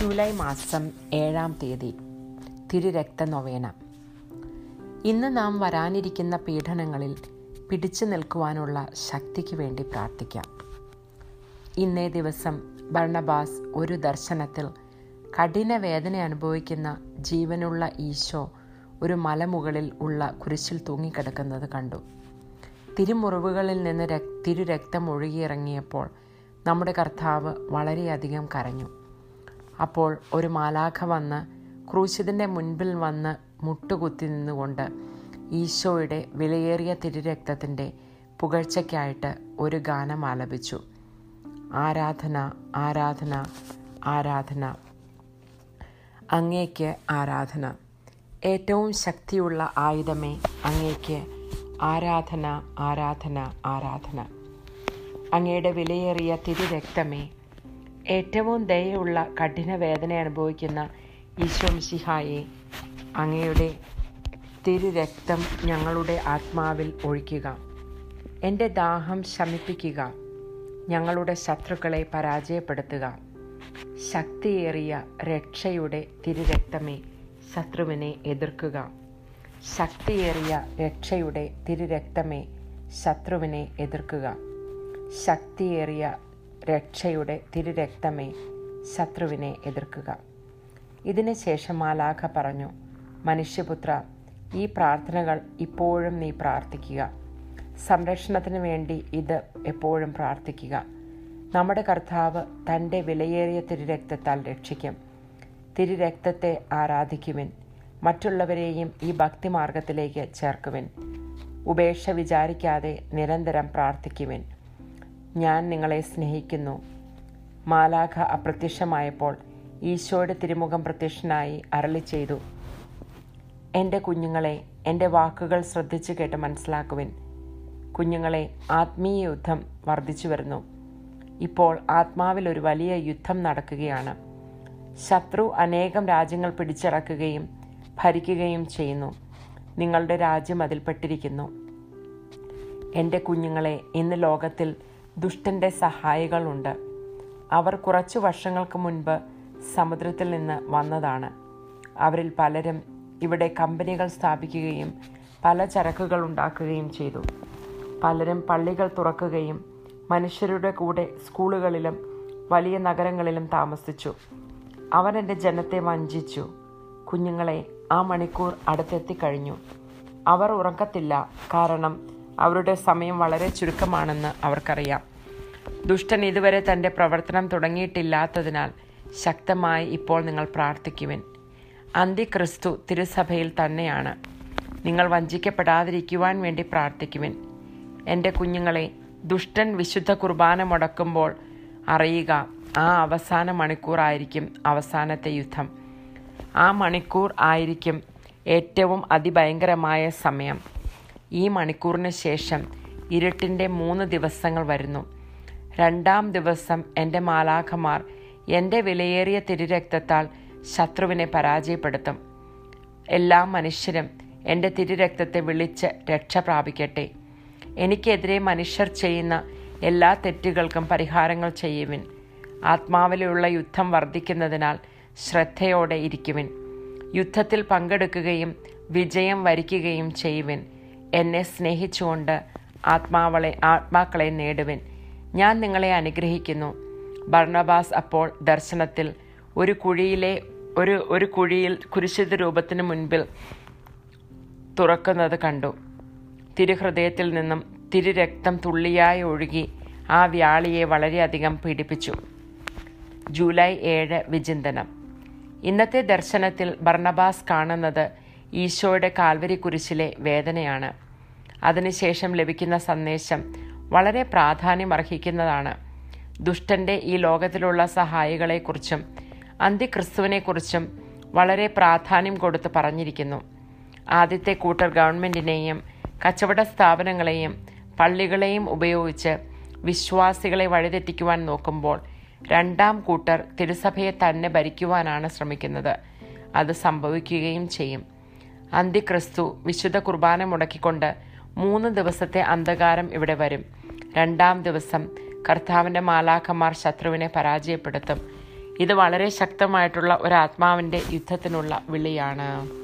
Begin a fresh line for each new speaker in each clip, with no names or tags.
July മാസം ഏഴാം തീയതി തിരുരക്ത നൊവേന ഇന്ന് നാം വരാനിരിക്കുന്ന പീഡനങ്ങളിൽ പിടിച്ചു നിൽക്കുവാനുള്ള ശക്തിക്ക് വേണ്ടി പ്രാർത്ഥിക്കാം. ഇന്നേ ദിവസം ഭർണബാസ് ഒരു ദർശനത്തിൽ കഠിന വേദന അനുഭവിക്കുന്ന ജീവനുള്ള ഈശോ ഒരു മലമുകളിൽ ഉള്ള കുരിശിൽ തൂങ്ങിക്കിടക്കുന്നത് കണ്ടു. തിരുമുറിവുകളിൽ നിന്ന് രക് തിരുരക്തം ഒഴുകിയിറങ്ങിയപ്പോൾ നമ്മുടെ കർത്താവ് വളരെയധികം കരഞ്ഞു. അപ്പോൾ ഒരു മാലാഖ വന്ന് ക്രൂശിതിന്റെ മുൻപിൽ വന്ന് മുട്ടുകുത്തി നിന്നുകൊണ്ട് ഈശോയുടെ വിലയേറിയ തിരുരക്തത്തിന്റെ പുകഴ്ചയ്ക്കായിട്ട് ഒരു ഗാനം ആലപിച്ചു. ആരാധന ആരാധന ആരാധന. അങ്ങേക്ക് ആരാധന. ഏറ്റവും ശക്തിയുള്ള ആയുധമേ അങ്ങേക്ക് ആരാധന ആരാധന ആരാധന. അങ്ങയുടെ വിലയേറിയ തിരുരക്തമേ ഏറ്റവും ദയുള്ള കഠിന വേദന അനുഭവിക്കുന്ന ഈശോംസിഹായെ അങ്ങയുടെ തിരുരക്തം ഞങ്ങളുടെ ആത്മാവിൽ ഒഴിക്കുക. എന്റെ ദാഹം ശമിപ്പിക്കുക. ഞങ്ങളുടെ ശത്രുക്കളെ പരാജയപ്പെടുത്തുക. ശക്തിയേറിയ രക്ഷയുടെ തിരുരക്തമേ ശത്രുവിനെ എതിർക്കുക. ശക്തിയേറിയ രക്ഷയുടെ തിരുരക്തമേ ശത്രുവിനെ എതിർക്കുക. ശക്തിയേറിയ രക്ഷയുടെ തിരുരക്തമേ ശത്രുവിനെ എതിർക്കുക. ഇതിന് ശേഷം മാലാഖ പറഞ്ഞു മനുഷ്യപുത്ര ഈ പ്രാർത്ഥനകൾ ഇപ്പോഴും നീ പ്രാർത്ഥിക്കുക. സംരക്ഷണത്തിന് വേണ്ടി ഇത് എപ്പോഴും പ്രാർത്ഥിക്കുക. നമ്മുടെ കർത്താവ് തന്റെ വിലയേറിയ തിരുരക്തത്താൽ രക്ഷിക്കും. തിരുരക്തത്തെ ആരാധിക്കുവിൻ. മറ്റുള്ളവരെയും ഈ ഭക്തിമാർഗത്തിലേക്ക് ചേർക്കുവിൻ. ഉപേക്ഷ വിചാരിക്കാതെ നിരന്തരം പ്രാർത്ഥിക്കുവിൻ. ഞാൻ നിങ്ങളെ സ്നേഹിക്കുന്നു. മാലാഖ അപ്രത്യക്ഷമായപ്പോൾ ഈശോയുടെ തിരുമുഖം പ്രത്യക്ഷനായി അരളി ചെയ്തു. എന്റെ കുഞ്ഞുങ്ങളെ എന്റെ വാക്കുകൾ ശ്രദ്ധിച്ചു കേട്ട് മനസ്സിലാക്കുവിൻ. കുഞ്ഞുങ്ങളെ ആത്മീയ യുദ്ധം വർദ്ധിച്ചു വരുന്നു. ഇപ്പോൾ ആത്മാവിൽ ഒരു വലിയ യുദ്ധം നടക്കുകയാണ്. ശത്രു അനേകം രാജ്യങ്ങൾ പിടിച്ചടക്കുകയും ഭരിക്കുകയും ചെയ്യുന്നു. നിങ്ങളുടെ രാജ്യം അതിൽപ്പെട്ടിരിക്കുന്നു. എന്റെ കുഞ്ഞുങ്ങളെ ഇന്ന് ലോകത്തിൽ ദുഷ്ടന്റെ സഹായികളുണ്ട്. അവർ കുറച്ചു വർഷങ്ങൾക്ക് മുൻപ് സമുദ്രത്തിൽ നിന്ന് വന്നതാണ്. അവരിൽ പലരും ഇവിടെ കമ്പനികൾ സ്ഥാപിക്കുകയും പല ചരക്കുകൾ ഉണ്ടാക്കുകയും ചെയ്തു. പലരും പള്ളികൾ തുറക്കുകയും മനുഷ്യരുടെ കൂടെ സ്കൂളുകളിലും വലിയ നഗരങ്ങളിലും താമസിച്ചു. അവൻ എന്റെ ജനത്തെ വഞ്ചിച്ചു. കുഞ്ഞുങ്ങളെ ആ മണിക്കൂർ അടുത്തെത്തിക്കഴിഞ്ഞു. അവർ ഉറക്കത്തില്ല കാരണം അവരുടെ സമയം വളരെ ചുരുക്കമാണെന്ന് അവർക്കറിയാം. ദുഷ്ടൻ ഇതുവരെ തന്റെ പ്രവർത്തനം തുടങ്ങിയിട്ടില്ലാത്തതിനാൽ ശക്തമായി ഇപ്പോൾ നിങ്ങൾ പ്രാർത്ഥിക്കുവിൻ. അന്തിക്രിസ്തു തിരുസഭയിൽ തന്നെയാണ്. നിങ്ങൾ വഞ്ചിക്കപ്പെടാതിരിക്കുവാൻ വേണ്ടി പ്രാർത്ഥിക്കുവിൻ. എന്റെ കുഞ്ഞുങ്ങളെ ദുഷ്ടൻ വിശുദ്ധ കുർബാന മുടക്കുമ്പോൾ അറിയുക ആ അവസാന മണിക്കൂറായിരിക്കും അവസാനത്തെ യുദ്ധം. ആ മണിക്കൂർ ആയിരിക്കും ഏറ്റവും അതിഭയങ്കരമായ സമയം. ഈ മണിക്കൂറിന് ശേഷം ഇരുട്ടിന്റെ മൂന്ന് ദിവസങ്ങൾ വരുന്നു. രണ്ടാം ദിവസം എന്റെ മാലാഖമാർ എന്റെ വിലയേറിയ തിരുരക്തത്താൽ ശത്രുവിനെ പരാജയപ്പെടുത്തും. എല്ലാ മനുഷ്യരും എന്റെ തിരുരക്തത്തെ വിളിച്ച് രക്ഷ പ്രാപിക്കട്ടെ. എനിക്കെതിരെ മനുഷ്യർ ചെയ്യുന്ന എല്ലാ തെറ്റുകൾക്കും പരിഹാരങ്ങൾ ചെയ്യുവിൻ. ആത്മാവിലുള്ള യുദ്ധം വർദ്ധിക്കുന്നതിനാൽ ശ്രദ്ധയോടെ ഇരിക്കുവിൻ. യുദ്ധത്തിൽ പങ്കെടുക്കുകയും വിജയം വരിക്കുകയും ചെയ്യുവിൻ. എന്നെ സ്നേഹിച്ചുകൊണ്ട് ആത്മാവളെ ആത്മാക്കളെ നേടുവിൻ. ഞാൻ നിങ്ങളെ അനുഗ്രഹിക്കുന്നു. ഭർണബാസ് അപ്പോൾ ദർശനത്തിൽ ഒരു കുഴിയിലെ ഒരു ഒരു കുഴിയിൽ കുരിശിത രൂപത്തിന് മുൻപിൽ തുറക്കുന്നത് കണ്ടു. തിരുഹൃദയത്തിൽ നിന്നും തിരുരക്തം തുള്ളിയായി ഒഴുകി ആ വ്യാളിയെ വളരെയധികം പീഡിപ്പിച്ചു. ജൂലൈ ഏഴ് വിചിന്തനം. ഇന്നത്തെ ദർശനത്തിൽ ഭർണബാസ് കാണുന്നത് ഈശോയുടെ കാൽവരി കുരിശിലെ വേദനയാണ്. അതിനുശേഷം ലഭിക്കുന്ന സന്ദേശം വളരെ പ്രാധാന്യം അർഹിക്കുന്നതാണ് ദുഷ്ടന്റെ ഈ ലോകത്തിലുള്ള സഹായികളെക്കുറിച്ചും അന്ത്യക്രിസ്തുവിനെക്കുറിച്ചും വളരെ പ്രാധാന്യം കൊടുത്ത് പറഞ്ഞിരിക്കുന്നു. ആദ്യത്തെ കൂട്ടർ ഗവൺമെന്റിനെയും കച്ചവട സ്ഥാപനങ്ങളെയും പള്ളികളെയും ഉപയോഗിച്ച് വിശ്വാസികളെ വഴിതെറ്റിക്കുവാൻ നോക്കുമ്പോൾ രണ്ടാം കൂട്ടർ തിരുസഭയെ തന്നെ ഭരിക്കുവാനാണ് ശ്രമിക്കുന്നത്. അത് സംഭവിക്കുകയും ചെയ്യും. അന്തിക്രിസ്തു വിശുദ്ധ കുർബാന മുടക്കിക്കൊണ്ട് മൂന്ന് ദിവസത്തെ അന്ധകാരം ഇവിടെ വരും. രണ്ടാം ദിവസം കർത്താവിന്റെ മാലാഖമാർ ശത്രുവിനെ പരാജയപ്പെടുത്തും.
ഇത് വളരെ ശക്തമായിട്ടുള്ള ഒരു ആത്മാവിന്റെ യുദ്ധത്തിനുള്ള വിളിയാണ്.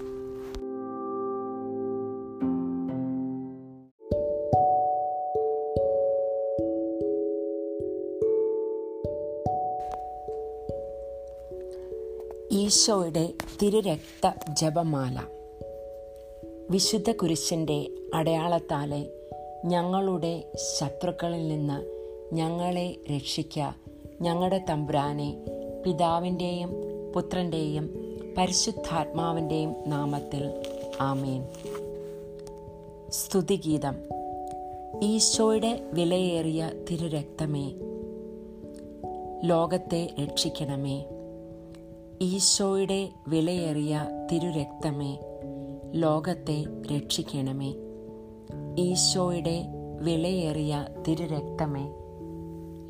ഈശോയുടെ തിരുരക്ത ജപമാല വിശുദ്ധ കുരിശിന്റെ അടയാളത്താലെ ഞങ്ങളുടെ ശത്രുക്കളിൽ നിന്ന് ഞങ്ങളെ രക്ഷിക്ക. ഞങ്ങളുടെ തമ്പുരാനെ പിതാവിന്റെയും പുത്രന്റെയും പരിശുദ്ധാത്മാവിന്റെയും നാമത്തിൽ ആമേൻ. സ്തുതിഗീതം. ഈശോയുടെ വിലയേറിയ തിരുരക്തമേ ലോകത്തെ രക്ഷിക്കണമേ. ഈശോയുടെ വിലയേറിയ തിരുരക്തമേ ലോകത്തെ രക്ഷിക്കണമേ. ഈശോയുടെ വിലയേറിയ തിരുരക്തമേ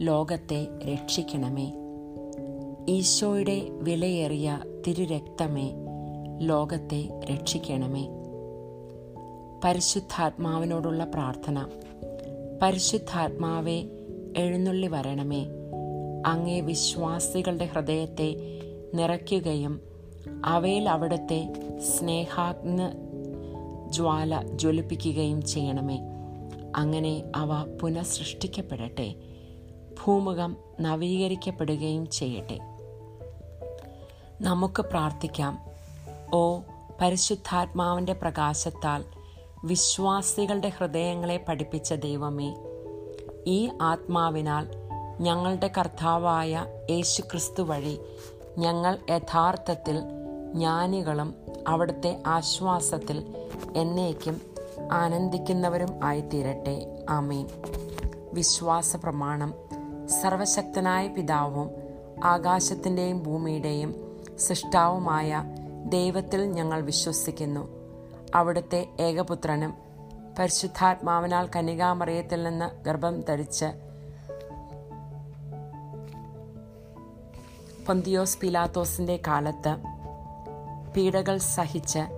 ലോകത്തെ രക്ഷിക്കണമേ. ഈശോയുടെ വിലയേറിയ തിരുരക്തമേ ലോകത്തെ രക്ഷിക്കണമേ. പരിശുദ്ധാത്മാവിനോടുള്ള പ്രാർത്ഥന. പരിശുദ്ധാത്മാവെ എഴുന്നള്ളി വരണമേ. അങ്ങേ വിശ്വാസികളുടെ ഹൃദയത്തെ നിറയ്ക്കുകയും അവയിൽ അവിടുത്തെ സ്നേഹാഗ്ന ജ്വാല ജ്വലിപ്പിക്കുകയും ചെയ്യണമേ. അങ്ങനെ അവ പുനഃസൃഷ്ടിക്കപ്പെടട്ടെ. ഭൂമുഖം നവീകരിക്കപ്പെടുകയും ചെയ്യട്ടെ. നമുക്ക് പ്രാർത്ഥിക്കാം. ഓ പരിശുദ്ധാത്മാവിന്റെ പ്രകാശത്താൽ വിശ്വാസികളുടെ ഹൃദയങ്ങളെ പഠിപ്പിച്ച ദൈവമേ ഈ ആത്മാവിനാൽ ഞങ്ങളുടെ കർത്താവായ യേശു ക്രിസ്തു വഴി ഞങ്ങൾ യഥാർത്ഥത്തിൽ ജ്ഞാനികളും അവിടുത്തെ ആശ്വാസത്തിൽ എന്നേക്കും ആനന്ദിക്കുന്നവരും ആയിത്തീരട്ടെ. ആമീൻ. വിശ്വാസ പ്രമാണം സർവശക്തനായ പിതാവും ആകാശത്തിന്റെയും ഭൂമിയുടെയും സൃഷ്ടാവുമായ ദൈവത്തിൽ ഞങ്ങൾ വിശ്വസിക്കുന്നു. അവിടുത്തെ ഏകപുത്രനും പരിശുദ്ധാത്മാവിനാൽ കനികാമറിയത്തിൽ നിന്ന് ഗർഭം ധരിച്ച് പൊന്തിയോസ് പിലാത്തോസിന്റെ കാലത്ത് പീഡകൾ സഹിച്ച്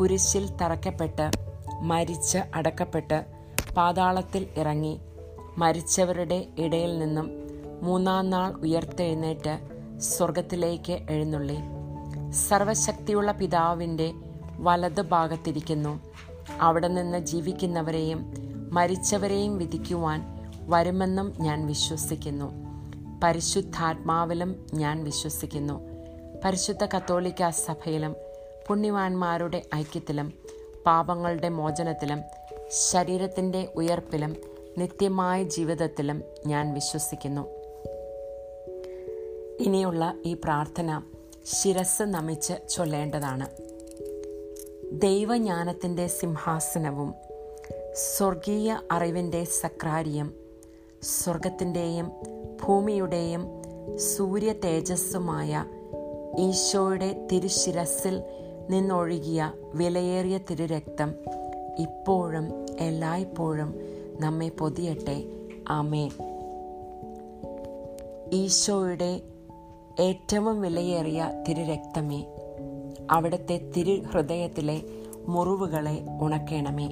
കുരിശിൽ തറക്കപ്പെട്ട് മരിച്ച് അടക്കപ്പെട്ട് പാതാളത്തിൽ ഇറങ്ങി. മരിച്ചവരുടെ ഇടയിൽ നിന്നും മൂന്നാം നാൾ ഉയർത്തെഴുന്നേറ്റ് സ്വർഗത്തിലേക്ക് എഴുന്നള്ളി. സർവശക്തിയുള്ള പിതാവിന്റെ വലത് ഭാഗത്തിരിക്കുന്നു. അവിടെ നിന്ന് ജീവിക്കുന്നവരെയും മരിച്ചവരെയും വിധിക്കുവാൻ വരുമെന്നും ഞാൻ വിശ്വസിക്കുന്നു. പരിശുദ്ധാത്മാവിലും ഞാൻ വിശ്വസിക്കുന്നു. പരിശുദ്ധ കത്തോലിക്ക സഭയിലും പുണ്യവാന്മാരുടെ ഐക്യത്തിലും പാപങ്ങളുടെ മോചനത്തിലും ശരീരത്തിന്റെ ഉയർപ്പിലും നിത്യമായ ജീവിതത്തിലും ഞാൻ വിശ്വസിക്കുന്നു. ഇനിയുള്ള ഈ പ്രാർത്ഥന ശിരസ് നമിച്ച് ചൊല്ലേണ്ടതാണ്. ദൈവജ്ഞാനത്തിന്റെ സിംഹാസനവും സ്വർഗീയ അറിവിന്റെ സക്രാരിയും സ്വർഗത്തിന്റെയും ഭൂമിയുടെയും സൂര്യ തേജസ്സുമായ ഈശോയുടെ തിരുശിരസിൽ നിന്നൊഴുകിയ വിലയേറിയ തിരുരക്തം ഇപ്പോഴും എല്ലായ്പ്പോഴും നമ്മെ പൊതിയട്ടെ. ആമേ ഈശോയുടെ ഏറ്റവും വിലയേറിയ തിരുരക്തമേ അവിടുത്തെ തിരു ഹൃദയത്തിലെ മുറിവുകളെ ഉണക്കേണമേ.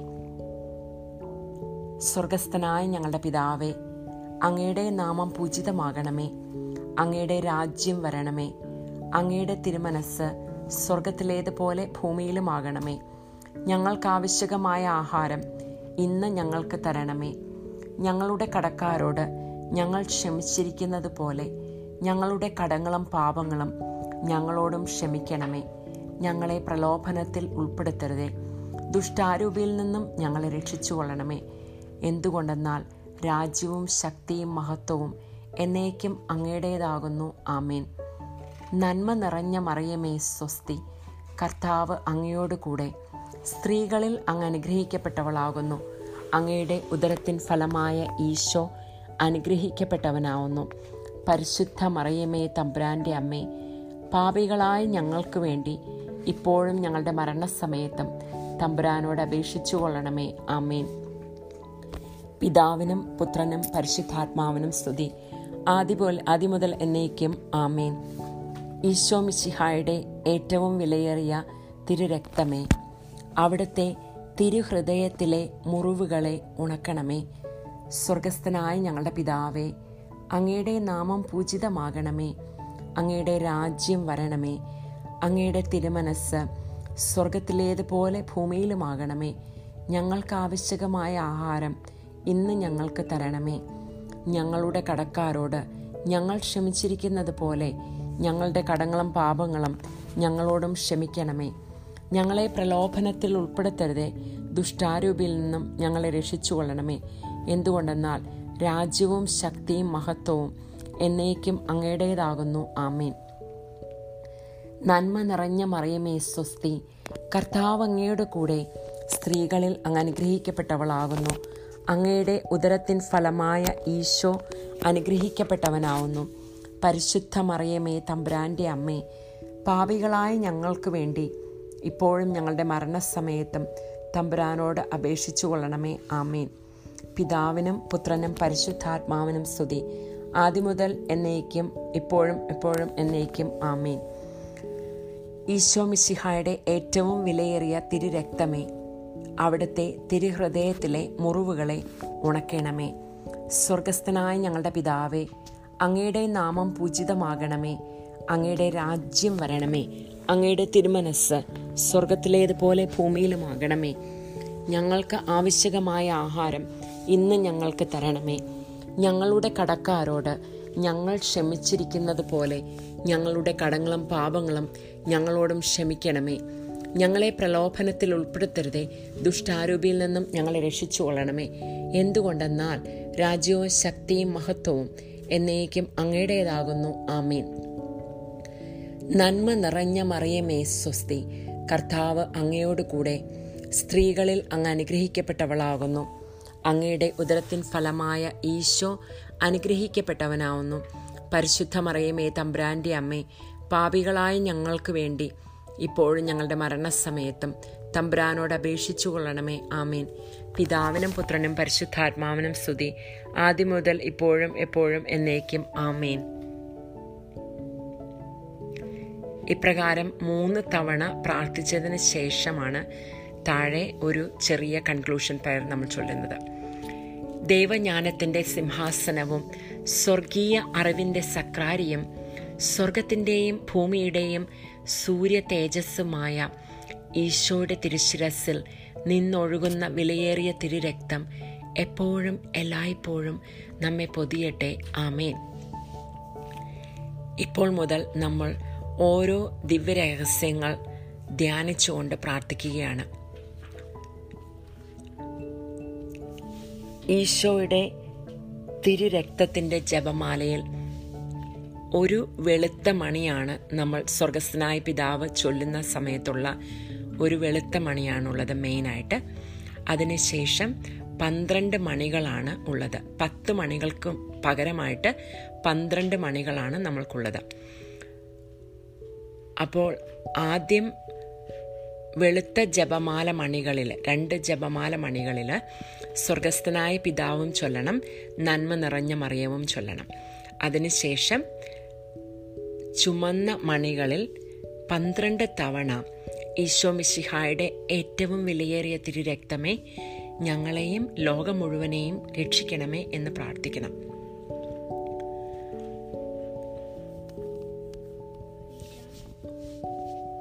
സ്വർഗസ്ഥനായ ഞങ്ങളുടെ പിതാവേ അങ്ങയുടെ നാമം പൂജിതമാകണമേ. അങ്ങയുടെ രാജ്യം വരണമേ. അങ്ങയുടെ തിരുമനസ് സ്വർഗത്തിലേതുപോലെ ഭൂമിയിലുമാകണമേ. ഞങ്ങൾക്കാവശ്യകമായ ആഹാരം ഇന്ന് ഞങ്ങൾക്ക് തരണമേ. ഞങ്ങളുടെ കടക്കാരോട് ഞങ്ങൾ ക്ഷമിച്ചിരിക്കുന്നത് പോലെ ഞങ്ങളുടെ കടങ്ങളും പാപങ്ങളും ഞങ്ങളോടും ക്ഷമിക്കണമേ. ഞങ്ങളെ പ്രലോഭനത്തിൽ ഉൾപ്പെടുത്തരുതേ. ദുഷ്ടാരൂപിയിൽ നിന്നും ഞങ്ങളെ രക്ഷിച്ചു കൊള്ളണമേ എന്തുകൊണ്ടെന്നാൽ രാജ്യവും ശക്തിയും മഹത്വവും എന്നേക്കും അങ്ങയുടേതാകുന്നു. ആമേൻ. നന്മ നിറഞ്ഞ മറിയമേ സ്വസ്തി. കർത്താവ് അങ്ങയോട് കൂടെ. സ്ത്രീകളിൽ അങ്ങ് അനുഗ്രഹിക്കപ്പെട്ടവളാകുന്നു. അങ്ങയുടെ ഉദരത്തിൻ ഫലമായ ഈശോ അനുഗ്രഹിക്കപ്പെട്ടവനാവുന്നു. പരിശുദ്ധ മറിയമേ തമ്പ്രാന്റെ അമ്മേ പാപികളായ ഞങ്ങൾക്ക് വേണ്ടി ഇപ്പോഴും ഞങ്ങളുടെ മരണസമയത്തും തമ്പുരാനോട് അപേക്ഷിച്ചു കൊള്ളണമേ ആമേൻ. പിതാവിനും പുത്രനും പരിശുദ്ധാത്മാവിനും സ്തുതി. ആദ്യപോലെ ആദ്യം മുതൽ എന്നേക്കും ആമേൻ. ഈശോ മിശിഹായുടെ ഏറ്റവും വിലയേറിയ തിരുരക്തമേ അവിടുത്തെ തിരുഹൃദയത്തിലെ മുറിവുകളെ ഉണക്കണമേ. സ്വർഗസ്ഥനായ ഞങ്ങളുടെ പിതാവേ അങ്ങയുടെ നാമം പൂജിതമാകണമേ. അങ്ങയുടെ രാജ്യം വരണമേ. അങ്ങയുടെ തിരുമനസ് സ്വർഗത്തിലേതുപോലെ ഭൂമിയിലുമാകണമേ. ഞങ്ങൾക്ക് ആവശ്യകമായ ആഹാരം ഇന്ന് ഞങ്ങൾക്ക് തരണമേ. ഞങ്ങളുടെ കടക്കാരോട് ഞങ്ങൾ ക്ഷമിച്ചിരിക്കുന്നത് പോലെ ഞങ്ങളുടെ കടങ്ങളും പാപങ്ങളും ഞങ്ങളോടും ക്ഷമിക്കണമേ. ഞങ്ങളെ പ്രലോഭനത്തിൽ ഉൾപ്പെടുത്തരുതേ. ദുഷ്ടാരൂപിയിൽ നിന്നും ഞങ്ങളെ രക്ഷിച്ചു കൊള്ളണമേ എന്തുകൊണ്ടെന്നാൽ രാജ്യവും ശക്തിയും മഹത്വവും എന്നേക്കും അങ്ങയുടേതാകുന്നു. ആമേൻ. നന്മ നിറഞ്ഞ മറിയമേ സ്വസ്തി. കർത്താവ് അങ്ങയുടെ കൂടെ സ്ത്രീകളിൽ അങ്ങ് അനുഗ്രഹിക്കപ്പെട്ടവളാകുന്നു. അങ്ങയുടെ ഉദരത്തിൻ ഫലമായ ഈശോ അനുഗ്രഹിക്കപ്പെട്ടവനാവുന്നു. പരിശുദ്ധ മറിയമേ തമ്പ്രാന്റെ അമ്മേ പാപികളായ ഞങ്ങൾക്ക് വേണ്ടി ഇപ്പോഴും ഞങ്ങളുടെ മരണസമയത്തും തമ്പുരാനോട് അപേക്ഷിച്ചു കൊള്ളണമേ ആമേൻ. പിതാവിനും പുത്രനും പരിശുദ്ധാത്മാവിനും സ്തുതി. ആദ്യം മുതൽ എന്നേക്കും ഇപ്പോഴും എപ്പോഴും എന്നേക്കും ആമേൻ. ഈശോ മിശിഹായുടെ ഏറ്റവും വിലയേറിയ തിരുരക്തമേ അവിടുത്തെ തിരുഹൃദയത്തിലെ മുറിവുകളെ ഉണക്കണമേ. സ്വർഗസ്ഥനായ ഞങ്ങളുടെ പിതാവേ അങ്ങയുടെ നാമം പൂജിതമാകണമേ. അങ്ങയുടെ രാജ്യം വരണമേ. അങ്ങയുടെ തിരുമനസ് സ്വർഗത്തിലേതുപോലെ ഭൂമിയിലുമാകണമേ. ഞങ്ങൾക്ക് ആവശ്യകമായ ആഹാരം ഇന്ന് ഞങ്ങൾക്ക് തരണമേ. ഞങ്ങളുടെ കടക്കാരോട് ഞങ്ങൾ ക്ഷമിച്ചിരിക്കുന്നത് പോലെ ഞങ്ങളുടെ കടങ്ങളും പാപങ്ങളും ഞങ്ങളോടും ക്ഷമിക്കണമേ. ഞങ്ങളെ പ്രലോഭനത്തിൽ ഉൾപ്പെടുത്തരുതേ. ദുഷ്ടാരൂപിയിൽ നിന്നും ഞങ്ങളെ രക്ഷിച്ചു കൊള്ളണമേ എന്തുകൊണ്ടെന്നാൽ രാജ്യവും ശക്തിയും മഹത്വവും എന്നേക്കും അങ്ങയുടേതാകുന്നു. ആമീൻ. നന്മ നിറഞ്ഞ മറിയമേ സ്വസ്തി. കർത്താവ് അങ്ങയോട് കൂടെ സ്ത്രീകളിൽ അങ്ങ് അനുഗ്രഹിക്കപ്പെട്ടവളാകുന്നു. അങ്ങയുടെ ഉദരത്തിൻ ഫലമായ ഈശോ അനുഗ്രഹിക്കപ്പെട്ടവനാവുന്നു. പരിശുദ്ധ മറിയമേ തമ്പ്രാന്റെ അമ്മേ പാപികളായ ഞങ്ങൾക്ക് വേണ്ടി ഇപ്പോഴും ഞങ്ങളുടെ മരണസമയത്തും തമ്പ്രാനോട് അപേക്ഷിച്ചു കൊള്ളണമേ ആമീൻ. പിതാവിനും പുത്രനും പരിശുദ്ധാത്മാവിനും സ്തുതി. ആദ്യം മുതൽ ഇപ്പോഴും എപ്പോഴും എന്നേക്കും ആമേൻ. ഇപ്രകാരം മൂന്ന് തവണ പ്രാർത്ഥിച്ചതിന് ശേഷമാണ് താഴെ ഒരു ചെറിയ കൺക്ലൂഷൻ പേർ നമ്മൾ ചൊല്ലുന്നത്. ദൈവജ്ഞാനത്തിന്റെ സിംഹാസനവും സ്വർഗീയ അറിവിന്റെ സക്രാരിയും സ്വർഗത്തിന്റെയും ഭൂമിയുടെയും സൂര്യ തേജസ്സുമായ ഈശോയുടെ തിരുശിരസിൽ നിന്നൊഴുകുന്ന വിലയേറിയ തിരുരക്തം എപ്പോഴും എല്ലായ്പ്പോഴും നമ്മെ പൊതിയട്ടെ. ആമേൻ. ഇപ്പോൾ മുതൽ നമ്മൾ ഓരോ ദിവ്യരഹസ്യങ്ങൾ ധ്യാനിച്ചുകൊണ്ട് പ്രാർത്ഥിക്കുകയാണ്. ഈശോയുടെ തിരുരക്തത്തിന്റെ ജപമാലയിൽ ഒരു വെളുത്ത മണിയാണ് നമ്മൾ സ്വർഗസ്നായ പിതാവ് ചൊല്ലുന്ന സമയത്തുള്ള ഒരു വെളുത്ത മണിയാണുള്ളത് മെയിനായിട്ട് അതിനുശേഷം പന്ത്രണ്ട് മണികളാണ് ഉള്ളത്. പത്ത് മണികൾക്ക് പകരമായിട്ട് പന്ത്രണ്ട് മണികളാണ് നമ്മൾക്കുള്ളത്. അപ്പോൾ ആദ്യം വെളുത്ത ജപമാല മണികളിൽ രണ്ട് ജപമാല മണികളിൽ സ്വർഗസ്ഥനായ പിതാവും ചൊല്ലണം നന്മ നിറഞ്ഞ മറിയവും ചൊല്ലണം. അതിനുശേഷം ചുമന്ന മണികളിൽ പന്ത്രണ്ട് തവണ ഈശോ മിശിഹായുടെ ഏറ്റവും വിലയേറിയ തിരുരക്തമേ ഞങ്ങളെയും ലോകം മുഴുവനെയും രക്ഷിക്കണമേ എന്ന് പ്രാർത്ഥിക്കണം.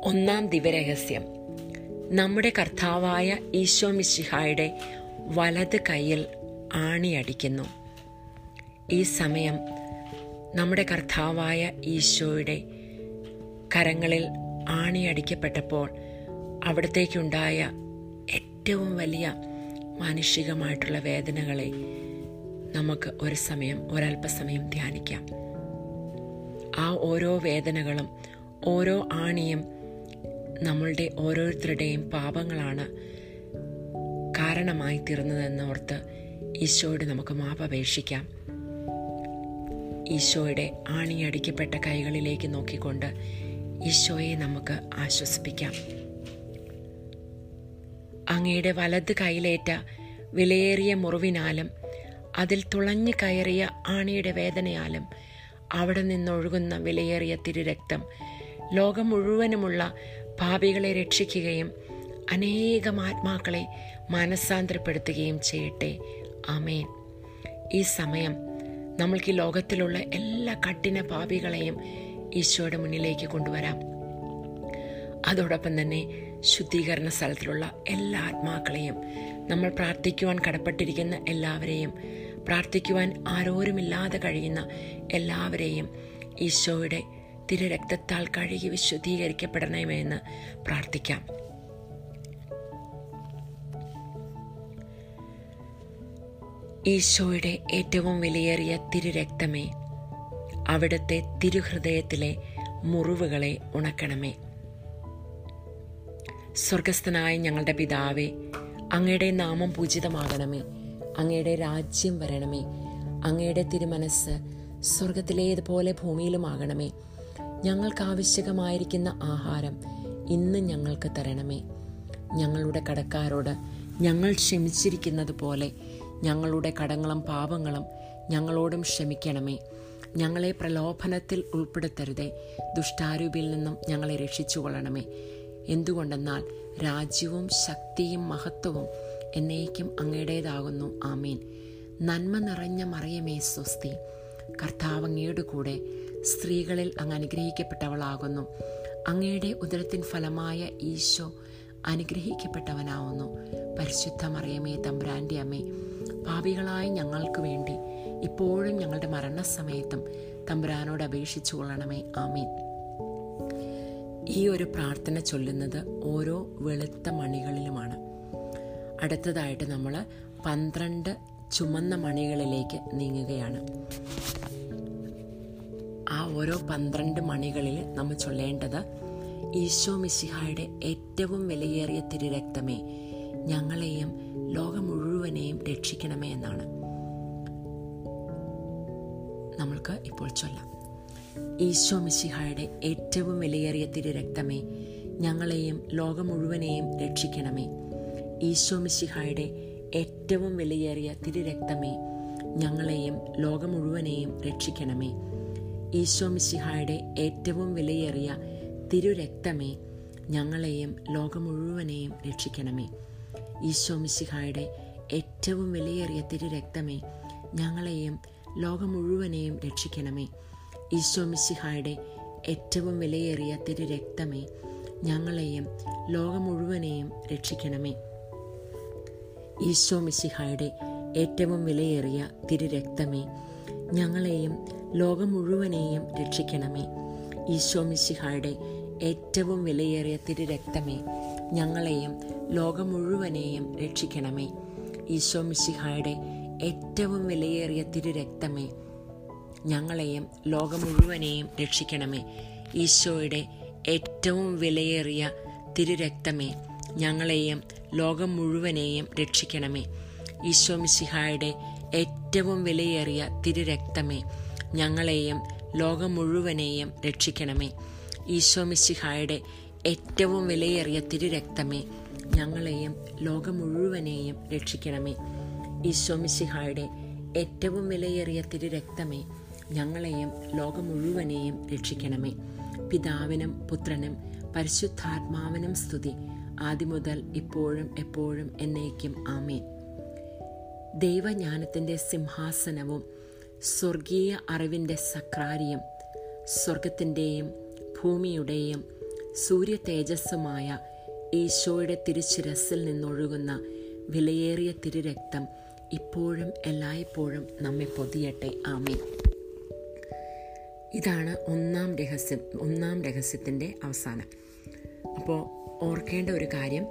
ഒന്നാം ദിവരഹസ്യം നമ്മുടെ കർത്താവായ ഈശോ മിശിഹായുടെ വലത് കൈയിൽ ആണിയടിക്കുന്നു. ഈ സമയം നമ്മുടെ കർത്താവായ ഈശോയുടെ കരങ്ങളിൽ ആണിയടിക്കപ്പെട്ടപ്പോൾ അവിടത്തേക്കുണ്ടായ ഏറ്റവും വലിയ മാനുഷികമായിട്ടുള്ള വേദനകളെ നമുക്ക് ഒരു സമയം ഒരല്പസമയം ധ്യാനിക്കാം. ആ ഓരോ വേദനകളും ഓരോ ആണിയും നമ്മളുടെ ഓരോരുത്തരുടെയും പാപങ്ങളാണ് കാരണമായി തീർന്നതെന്ന് ഓർത്ത് ഈശോയോട് നമുക്ക് മാപ്പപേക്ഷിക്കാം. ഈശോയുടെ ആണിയടിക്കപ്പെട്ട കൈകളിലേക്ക് നോക്കിക്കൊണ്ട് ഈശോയെ നമുക്ക് ആശ്വസിപ്പിക്കാം. അങ്ങയുടെ വലത് കൈയിലേറ്റ വിലയേറിയ മുറിവിനാലും അതിൽ തുളഞ്ഞു കയറിയ ആണിയുടെ വേദനയാലും അവിടെ നിന്നൊഴുകുന്ന വിലയേറിയ തിരുരക്തം ലോകം മുഴുവനുമുള്ള പാപികളെ രക്ഷിക്കുകയും അനേകം ആത്മാക്കളെ മാനസാന്തരപ്പെടുത്തുകയും ചെയ്യട്ടെ. ആമേൻ. ഈ സമയം നമ്മൾക്ക് ഈ ലോകത്തിലുള്ള എല്ലാ കഠിന പാപികളെയും ഈശോയുടെ മുന്നിലേക്ക് കൊണ്ടുവരാം. അതോടൊപ്പം തന്നെ ശുദ്ധീകരണ സ്ഥലത്തിലുള്ള എല്ലാ ആത്മാക്കളെയും നമ്മൾ പ്രാർത്ഥിക്കുവാൻ കടപ്പെട്ടിരിക്കുന്ന എല്ലാവരെയും പ്രാർത്ഥിക്കുവാൻ ആരോരുമില്ലാതെ കഴിയുന്ന എല്ലാവരെയും ഈശോയുടെ തിരുരക്തത്താൽ കഴുകി വിശുദ്ധീകരിക്കപ്പെടണമെന്ന് പ്രാർത്ഥിക്കാം. ഈശോയുടെ ഏറ്റവും വിലയേറിയ തിരുരക്തമേ അവിടുത്തെ തിരുഹൃദയത്തിലെ മുറിവുകളെ ഉണക്കണമേ. സ്വർഗസ്ഥനായ ഞങ്ങളുടെ പിതാവേ അങ്ങയുടെ നാമം പൂജിതമാകണമേ അങ്ങയുടെ രാജ്യം വരണമേ അങ്ങയുടെ തിരുമനസ് സ്വർഗത്തിലേതുപോലെ ഭൂമിയിലുമാകണമേ. ഞങ്ങൾക്ക് ആവശ്യകമായിരിക്കുന്ന ആഹാരം ഇന്ന് ഞങ്ങൾക്ക് തരണമേ. ഞങ്ങളുടെ കടക്കാരോട് ഞങ്ങൾ ക്ഷമിച്ചിരിക്കുന്നത് പോലെ ഞങ്ങളുടെ കടങ്ങളും പാപങ്ങളും ഞങ്ങളോടും ക്ഷമിക്കണമേ. ഞങ്ങളെ പ്രലോഭനത്തിൽ ഉൾപ്പെടുത്തരുതേ. ദുഷ്ടാരൂപിയിൽ നിന്നും ഞങ്ങളെ രക്ഷിച്ചുകൊള്ളണമേ. എന്തുകൊണ്ടെന്നാൽ രാജ്യവും ശക്തിയും മഹത്വവും എന്നേക്കും അങ്ങയുടേതാകുന്നു. ആമീൻ. നന്മ നിറഞ്ഞ മറിയമേ സ്വസ്തി. കർത്താവ് അങ്ങയുടെ കൂടെ സ്ത്രീകളിൽ അങ്ങ് അനുഗ്രഹിക്കപ്പെട്ടവളാകുന്നു. അങ്ങയുടെ ഉദരത്തിൻ ഫലമായ ഈശോ അനുഗ്രഹിക്കപ്പെട്ടവനാവുന്നു. പരിശുദ്ധ മറിയമേ തമ്പുരാന്റെ അമ്മേ പാപികളായ ഞങ്ങൾക്ക് വേണ്ടി ഇപ്പോഴും ഞങ്ങളുടെ മരണസമയത്തും തമ്പുരാനോട് അപേക്ഷിച്ചു കൊള്ളണമേ ആമീൻ. ഈ ഒരു പ്രാർത്ഥന ചൊല്ലുന്നത് ഓരോ വെളുത്ത മണികളിലുമാണ്. അടുത്തതായിട്ട് നമ്മൾ പന്ത്രണ്ട് ചുമന്ന മണികളിലേക്ക് നീങ്ങുകയാണ്. ആ ഓരോ പന്ത്രണ്ട് മണികളിൽ നമ്മൾ ചൊല്ലേണ്ടത് ഈശോ മിശിഹായുടെ ഏറ്റവും വിലയേറിയ തിരുരക്തമേ ഞങ്ങളെയും ലോകം മുഴുവനെയും രക്ഷിക്കണമേ എന്നാണ്. നമ്മൾക്ക് ഇപ്പോൾ ചൊല്ലാം. ഈശോ മിശിഹായുടെ ഏറ്റവും വിലയേറിയ തിരുരക്തമേ ഞങ്ങളെയും ലോകം മുഴുവനെയും രക്ഷിക്കണമേ. ഈശോ മിശിഹായുടെ ഏറ്റവും വിലയേറിയ തിരുരക്തമേ ഞങ്ങളെയും ലോകം മുഴുവനെയും രക്ഷിക്കണമേ. ഈശോ മിശിഹായുടെ ഏറ്റവും വിലയേറിയ തിരുരക്തമേ ഞങ്ങളെയും ലോകം മുഴുവനെയും രക്ഷിക്കണമേ. ഈശോ മിശിഹായുടെ ഏറ്റവും വിലയേറിയ തിരുരക്തമേ ഞങ്ങളെയും ലോകം മുഴുവനെയും രക്ഷിക്കണമേ. ഈശോ മിശിഹായുടെ ഏറ്റവും വിലയേറിയ തിരു രക്തമേ ഞങ്ങളെയും ലോകം മുഴുവനെയും രക്ഷിക്കണമേ. ഈശോ മിശിഹായുടെ ഏറ്റവും വിലയേറിയ തിരു രക്തമേ ഞങ്ങളെയും ലോകം മുഴുവനെയും രക്ഷിക്കണമേ. ഈശോ മിശിഹായുടെ ഏറ്റവും വിലയേറിയ തിരു രക്തമേ ഞങ്ങളെയും ലോകം മുഴുവനെയും രക്ഷിക്കണമേ. ഈശോ മിശിഹായുടെ ഏറ്റവും വിലയേറിയ തിരുരക്തമേ ഞങ്ങളെയും ലോകം മുഴുവനെയും രക്ഷിക്കണമേ. ഈശോയുടെ ഏറ്റവും വിലയേറിയ തിരുരക്തമേ ഞങ്ങളെയും ലോകം മുഴുവനെയും രക്ഷിക്കണമേ. ഈശോ മിസിഹായുടെ ഏറ്റവും വിലയേറിയ തിരുരക്തമേ ഞങ്ങളെയും ലോകം മുഴുവനെയും രക്ഷിക്കണമേ. ഈശോ മിസിഹായുടെ ഏറ്റവും വിലയേറിയ തിരുരക്തമേ ഞങ്ങളെയും ലോകം മുഴുവനെയും രക്ഷിക്കണമേ. ഈശോ മിസിഹായുടെ ഏറ്റവും വിലയേറിയ തിരുരക്തമേ ഞങ്ങളെയും ലോകം മുഴുവനെയും രക്ഷിക്കണമേ. പിതാവിനും പുത്രനും പരിശുദ്ധാത്മാവിനും സ്തുതി. ആദ്യം മുതൽ ഇപ്പോഴും എപ്പോഴും എന്നേക്കും. ആമേ ദൈവജ്ഞാനത്തിന്റെ സിംഹാസനവും സ്വർഗീയ അറിവിന്റെ സക്രാരിയും സ്വർഗത്തിന്റെയും ഭൂമിയുടെയും സൂര്യ തേജസ്സുമായ ഈശോയുടെ തിരുശിരസിൽ നിന്നൊഴുകുന്ന വിലയേറിയ തിരുരക്തം ഇപ്പോഴും എല്ലായ്പ്പോഴും നമ്മെ പൊതിയട്ടെ. ആമേൻ. ഇതാണ് ഒന്നാം രഹസ്യം ഒന്നാം രഹസ്യത്തിന്റെ അവസാനം. അപ്പോൾ ഓർക്കേണ്ട ഒരു കാര്യം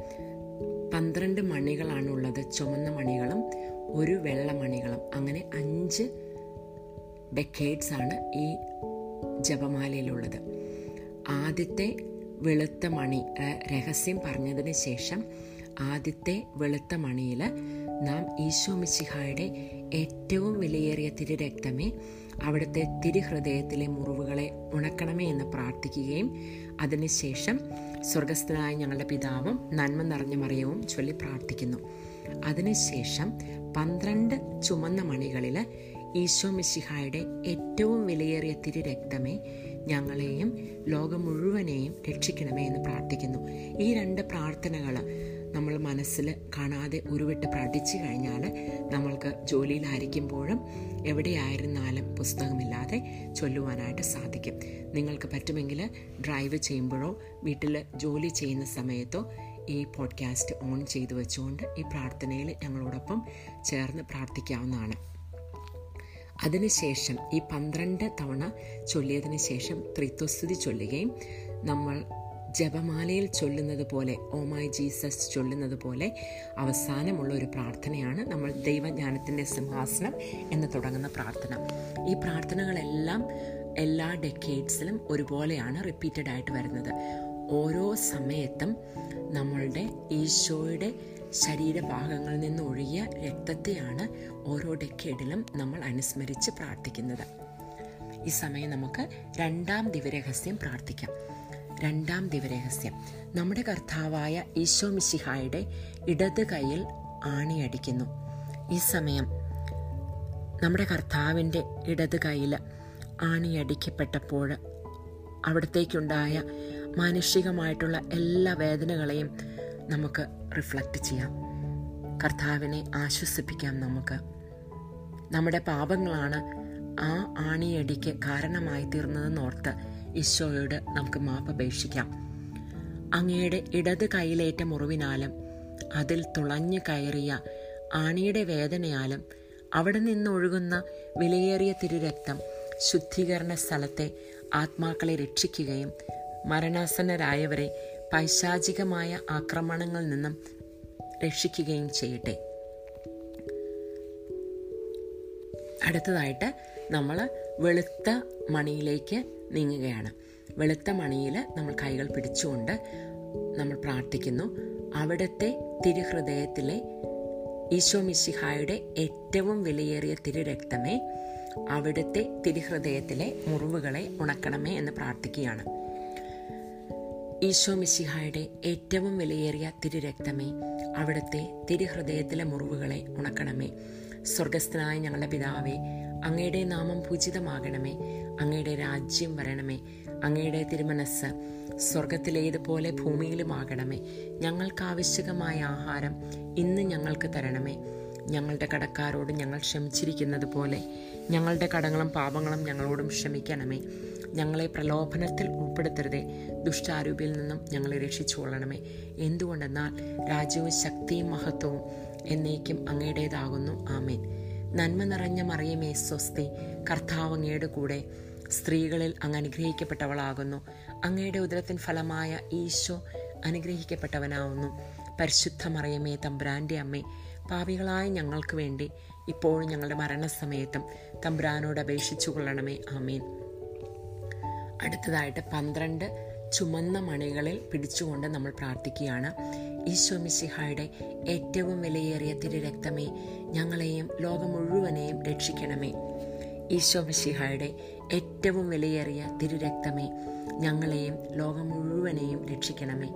പന്ത്രണ്ട് മണികളാണുള്ളത് ചുമന്ന മണികളും ഒരു വെള്ള മണികളും. അങ്ങനെ അഞ്ച് ഡെക്കേഡ്സ് ആണ് ഈ ജപമാലയിലുള്ളത്. ആദ്യത്തെ വെളുത്ത മണി രഹസ്യം പറഞ്ഞതിന് ശേഷം ആദ്യത്തെ വെളുത്ത മണിയിൽ നാം ഈശോ മിശിഹായുടെ ഏറ്റവും വിലയേറിയ തിരുരക്തമേ അവിടുത്തെ തിരുഹൃദയത്തിലെ മുറിവുകളെ ഉണക്കണമേ എന്ന് പ്രാർത്ഥിക്കുകയും അതിനുശേഷം സ്വർഗസ്ഥനായ ഞങ്ങളുടെ പിതാവും നന്മ നിറഞ്ഞ മറിയവും ചൊല്ലി പ്രാർത്ഥിക്കുന്നു. അതിനുശേഷം പന്ത്രണ്ട് ചുമന്ന മണികളിൽ ഈശോ മിശിഹായുടെ ഏറ്റവും വിലയേറിയ തിരുരക്തമേ ഞങ്ങളെയും ലോകം മുഴുവനെയും രക്ഷിക്കണമേ എന്ന് പ്രാർത്ഥിക്കുന്നു. ഈ രണ്ട് പ്രാർത്ഥനകൾ നമ്മൾ മനസ്സിൽ കാണാതെ ഉരുവിട്ട് പഠിച്ചു കഴിഞ്ഞാൽ നമ്മൾക്ക് ജോലിയിലായിരിക്കുമ്പോഴും എവിടെയായിരുന്നാലും പുസ്തകമില്ലാതെ ചൊല്ലുവാനായിട്ട് സാധിക്കും. നിങ്ങൾക്ക് പറ്റുമെങ്കിൽ ഡ്രൈവ് ചെയ്യുമ്പോഴോ വീട്ടിൽ ജോലി ചെയ്യുന്ന സമയത്തോ ഈ പോഡ്കാസ്റ്റ് ഓൺ ചെയ്തു വെച്ചുകൊണ്ട് ഈ പ്രാർത്ഥനയിൽ ഞങ്ങളോടൊപ്പം ചേർന്ന് പ്രാർത്ഥിക്കാവുന്നതാണ്. അതിനുശേഷം ഈ പന്ത്രണ്ട് തവണ ചൊല്ലിയതിന് ശേഷം ത്രിത്വസ്തുതി ചൊല്ലുകയും നമ്മൾ ജപമാലയിൽ ചൊല്ലുന്നത് പോലെ ഓ മൈ ജീസസ് ചൊല്ലുന്നത് പോലെ അവസാനമുള്ള ഒരു പ്രാർത്ഥനയാണ് നമ്മൾ ദൈവജ്ഞാനത്തിന്റെ സിംഹാസനം എന്ന് തുടങ്ങുന്ന പ്രാർത്ഥന. ഈ പ്രാർത്ഥനകളെല്ലാം എല്ലാ ഡെക്കേഡ്സിലും ഒരുപോലെയാണ് റിപ്പീറ്റഡ് ആയിട്ട് വരുന്നത്. ഓരോ സമയത്തും നമ്മളുടെ ഈശോയുടെ ശരീരഭാഗങ്ങളിൽ നിന്ന് ഒഴുകിയ രക്തത്തെയാണ് ഓരോ ഡെക്കേഡിലും നമ്മൾ അനുസ്മരിച്ച് പ്രാർത്ഥിക്കുന്നത്. ഈ സമയം നമുക്ക് രണ്ടാം ദിവരഹസ്യം പ്രാർത്ഥിക്കാം. രണ്ടാം ദിവരഹസ്യം. നമ്മുടെ കർത്താവായ ഈശോ മിശിഹായുടെ ഇടത് കൈയിൽ ആണിയടിക്കുന്നു. ഈ സമയം നമ്മുടെ കർത്താവിന്റെ ഇടത് കൈയിൽ ആണിയടിക്കപ്പെട്ടപ്പോൾ അവിടത്തേക്കുണ്ടായ മാനുഷികമായിട്ടുള്ള എല്ലാ വേദനകളെയും നമുക്ക് റിഫ്ലക്റ്റ് ചെയ്യാം. കർത്താവിനെ ആശ്വസിപ്പിക്കാം നമുക്ക്. നമ്മുടെ പാപങ്ങളാണ് ആ ആണിയടിക്ക് കാരണമായി തീർന്നതെന്നോർത്ത് ഈശോയോട് നമുക്ക് മാപ്പപേക്ഷിക്കാം അങ്ങയുടെ ഇടത് കൈയിലേറ്റ മുറിവിനാലും അതിൽ തുളഞ്ഞു കയറിയ ആണിയുടെ വേദനയാലും അവിടെ നിന്നൊഴുകുന്ന വിലയേറിയ തിരുരക്തം ശുദ്ധീകരണ സ്ഥലത്തെ ആത്മാക്കളെ രക്ഷിക്കുകയും മരണാസന്നരായവരെ പൈശാചികമായ ആക്രമണങ്ങളിൽ നിന്നും രക്ഷിക്കുകയും ചെയ്യട്ടെ. അടുത്തതായിട്ട് നമ്മൾ വെളുത്ത മണിയിലേക്ക് നീങ്ങുകയാണ്. വെളുത്ത മണിയിൽ നമ്മൾ കൈകൾ പിടിച്ചുകൊണ്ട് നമ്മൾ പ്രാർത്ഥിക്കുന്നു. അവിടുത്തെ തിരുഹൃദയത്തിലെ ഈശോ മിശിഹായുടെ ഏറ്റവും വിലയേറിയ തിരുരക്തമേ അവിടുത്തെ തിരുഹൃദയത്തിലെ മുറിവുകളെ ഉണക്കണമേ എന്ന് പ്രാർത്ഥിക്കുകയാണ്. ഈശോ മിശിഹായുടെ ഏറ്റവും വിലയേറിയ തിരുരക്തമേ അവിടുത്തെ തിരുഹൃദയത്തിലെ മുറിവുകളെ ഉണക്കണമേ. സ്വർഗസ്ഥനായ ഞങ്ങളുടെ പിതാവേ അങ്ങയുടെ നാമം പൂജിതമാകണമേ. അങ്ങയുടെ രാജ്യം വരണമേ. അങ്ങയുടെ തിരുമനസ് സ്വർഗത്തിലേതുപോലെ ഭൂമിയിലുമാകണമേ. ഞങ്ങൾക്ക് ആവശ്യകമായ ആഹാരം ഇന്ന് ഞങ്ങൾക്ക് തരണമേ. ഞങ്ങളുടെ കടക്കാരോട് ഞങ്ങൾ ക്ഷമിച്ചിരിക്കുന്നത് പോലെ ഞങ്ങളുടെ കടങ്ങളും പാപങ്ങളും ഞങ്ങളോടും ക്ഷമിക്കണമേ. ഞങ്ങളെ പ്രലോഭനത്തിൽ ഉൾപ്പെടുത്തരുതേ. ദുഷ്ടാരൂപിയിൽ നിന്നും ഞങ്ങളെ രക്ഷിച്ചു കൊള്ളണമേ എന്തുകൊണ്ടെന്നാൽ രാജ്യവും ശക്തിയും മഹത്വവും എന്നേക്കും അങ്ങയുടേതാകുന്നു. ആമേൻ. നന്മ നിറഞ്ഞ മറിയമേ സ്വസ്തി. കർത്താവ് അങ്ങയുടെ കൂടെ സ്ത്രീകളിൽ അങ്ങ് അനുഗ്രഹിക്കപ്പെട്ടവളാകുന്നു. അങ്ങയുടെ ഉദരത്തിൻ ഫലമായ ഈശോ അനുഗ്രഹിക്കപ്പെട്ടവനാവുന്നു. പരിശുദ്ധ മറിയമേ തമ്പുരാന്റെ അമ്മേ പാപികളായ ഞങ്ങൾക്ക് വേണ്ടി ഇപ്പോഴും ഞങ്ങളുടെ മരണസമയത്തും തമ്പുരാനോട് അപേക്ഷിച്ചു കൊള്ളണമേ ആമീൻ. അടുത്തതായിട്ട് പന്ത്രണ്ട് ചുമന്ന മണികളിൽ പിടിച്ചുകൊണ്ട് നമ്മൾ പ്രാർത്ഥിക്കുകയാണ്. ഈശോ മിശിഹായുടെ ഏറ്റവും വിലയേറിയ തിരുരക്തമേ ഞങ്ങളെയും ലോകം മുഴുവനെയും രക്ഷിക്കണമേ. ഈശോ മിശിഹായുടെ ഏറ്റവും വിലയേറിയ തിരുരക്തമേ ഞങ്ങളെയും ലോകം മുഴുവനെയും രക്ഷിക്കണമേ.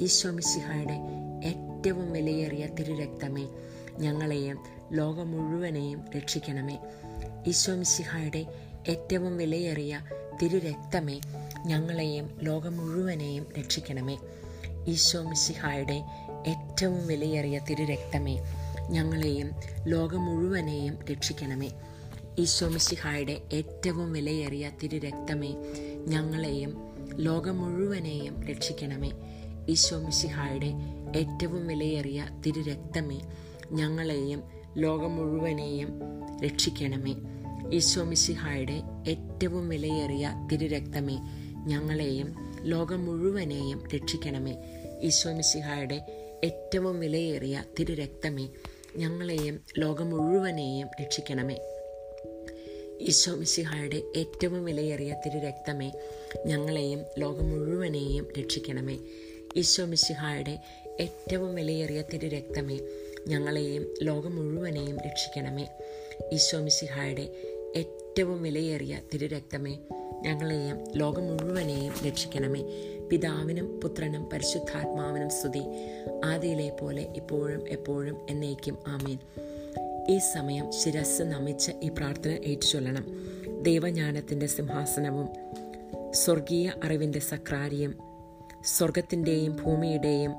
ഈശോ മിശിഹായുടെ ഏറ്റവും വിലയേറിയ തിരുരക്തമേ ഞങ്ങളെയും ലോകം മുഴുവനെയും രക്ഷിക്കണമേ. ഈശോ മിശിഹായുടെ ഏറ്റവും വിലയേറിയ തിരുരക്തമേ ഞങ്ങളെയും ലോകം മുഴുവനെയും രക്ഷിക്കണമേ. ഈശോ മിശിഹായുടെ ഏറ്റവും വിലയേറിയ തിരുരക്തമേ ഞങ്ങളെയും ലോകം മുഴുവനെയും രക്ഷിക്കണമേ. ഈശോ മിശിഹായുടെ ഏറ്റവും വിലയേറിയ തിരുരക്തമേ ഞങ്ങളെയും ലോകം മുഴുവനെയും രക്ഷിക്കണമേ. ഈശോ മിശിഹായുടെ ഏറ്റവും വിലയേറിയ തിരുരക്തമേ ഞങ്ങളെയും ലോകം മുഴുവനെയും രക്ഷിക്കണമേ. ഈശോ മിശിഹായുടെ ഏറ്റവും വിലയേറിയ തിരുരക്തമേ ഞങ്ങളെയും ലോകം മുഴുവനെയും രക്ഷിക്കണമേ. ഈശോ മിശിഹായുടെ ഏറ്റവും വിലയേറിയ തിരുരക്തമേ ഞങ്ങളെയും ലോകം മുഴുവനെയും രക്ഷിക്കണമേ. ഈശോ മിശിഹായുടെ ഏറ്റവും വിലയേറിയ തിരുരക്തമേ ഞങ്ങളെയും ലോകം മുഴുവനെയും രക്ഷിക്കണമേ. ഈശോ മിശിഹായുടെ ഏറ്റവും വിലയേറിയ തിരുരക്തമേ ഞങ്ങളെയും ലോകം മുഴുവനെയും രക്ഷിക്കണമേ. ഈശോ മിശിഹായുടെ ഏറ്റവും വിലയേറിയ തിരുരക്തമേ ഞങ്ങളെയും ലോകം മുഴുവനെയും രക്ഷിക്കണമേ. പിതാവിനും പുത്രനും പരിശുദ്ധാത്മാവിനും സ്തുതി. ആദിയിലെ പോലെ ഇപ്പോഴും എപ്പോഴും എന്നേക്കും ആമീൻ. ഈ സമയം ശിരസ് നമിച്ച് ഈ പ്രാർത്ഥന ഏറ്റുചൊല്ലണം. ദൈവജ്ഞാനത്തിന്റെ സിംഹാസനവും സ്വർഗീയ അറിവിന്റെ സക്രാരിയും സ്വർഗത്തിന്റെയും ഭൂമിയുടെയും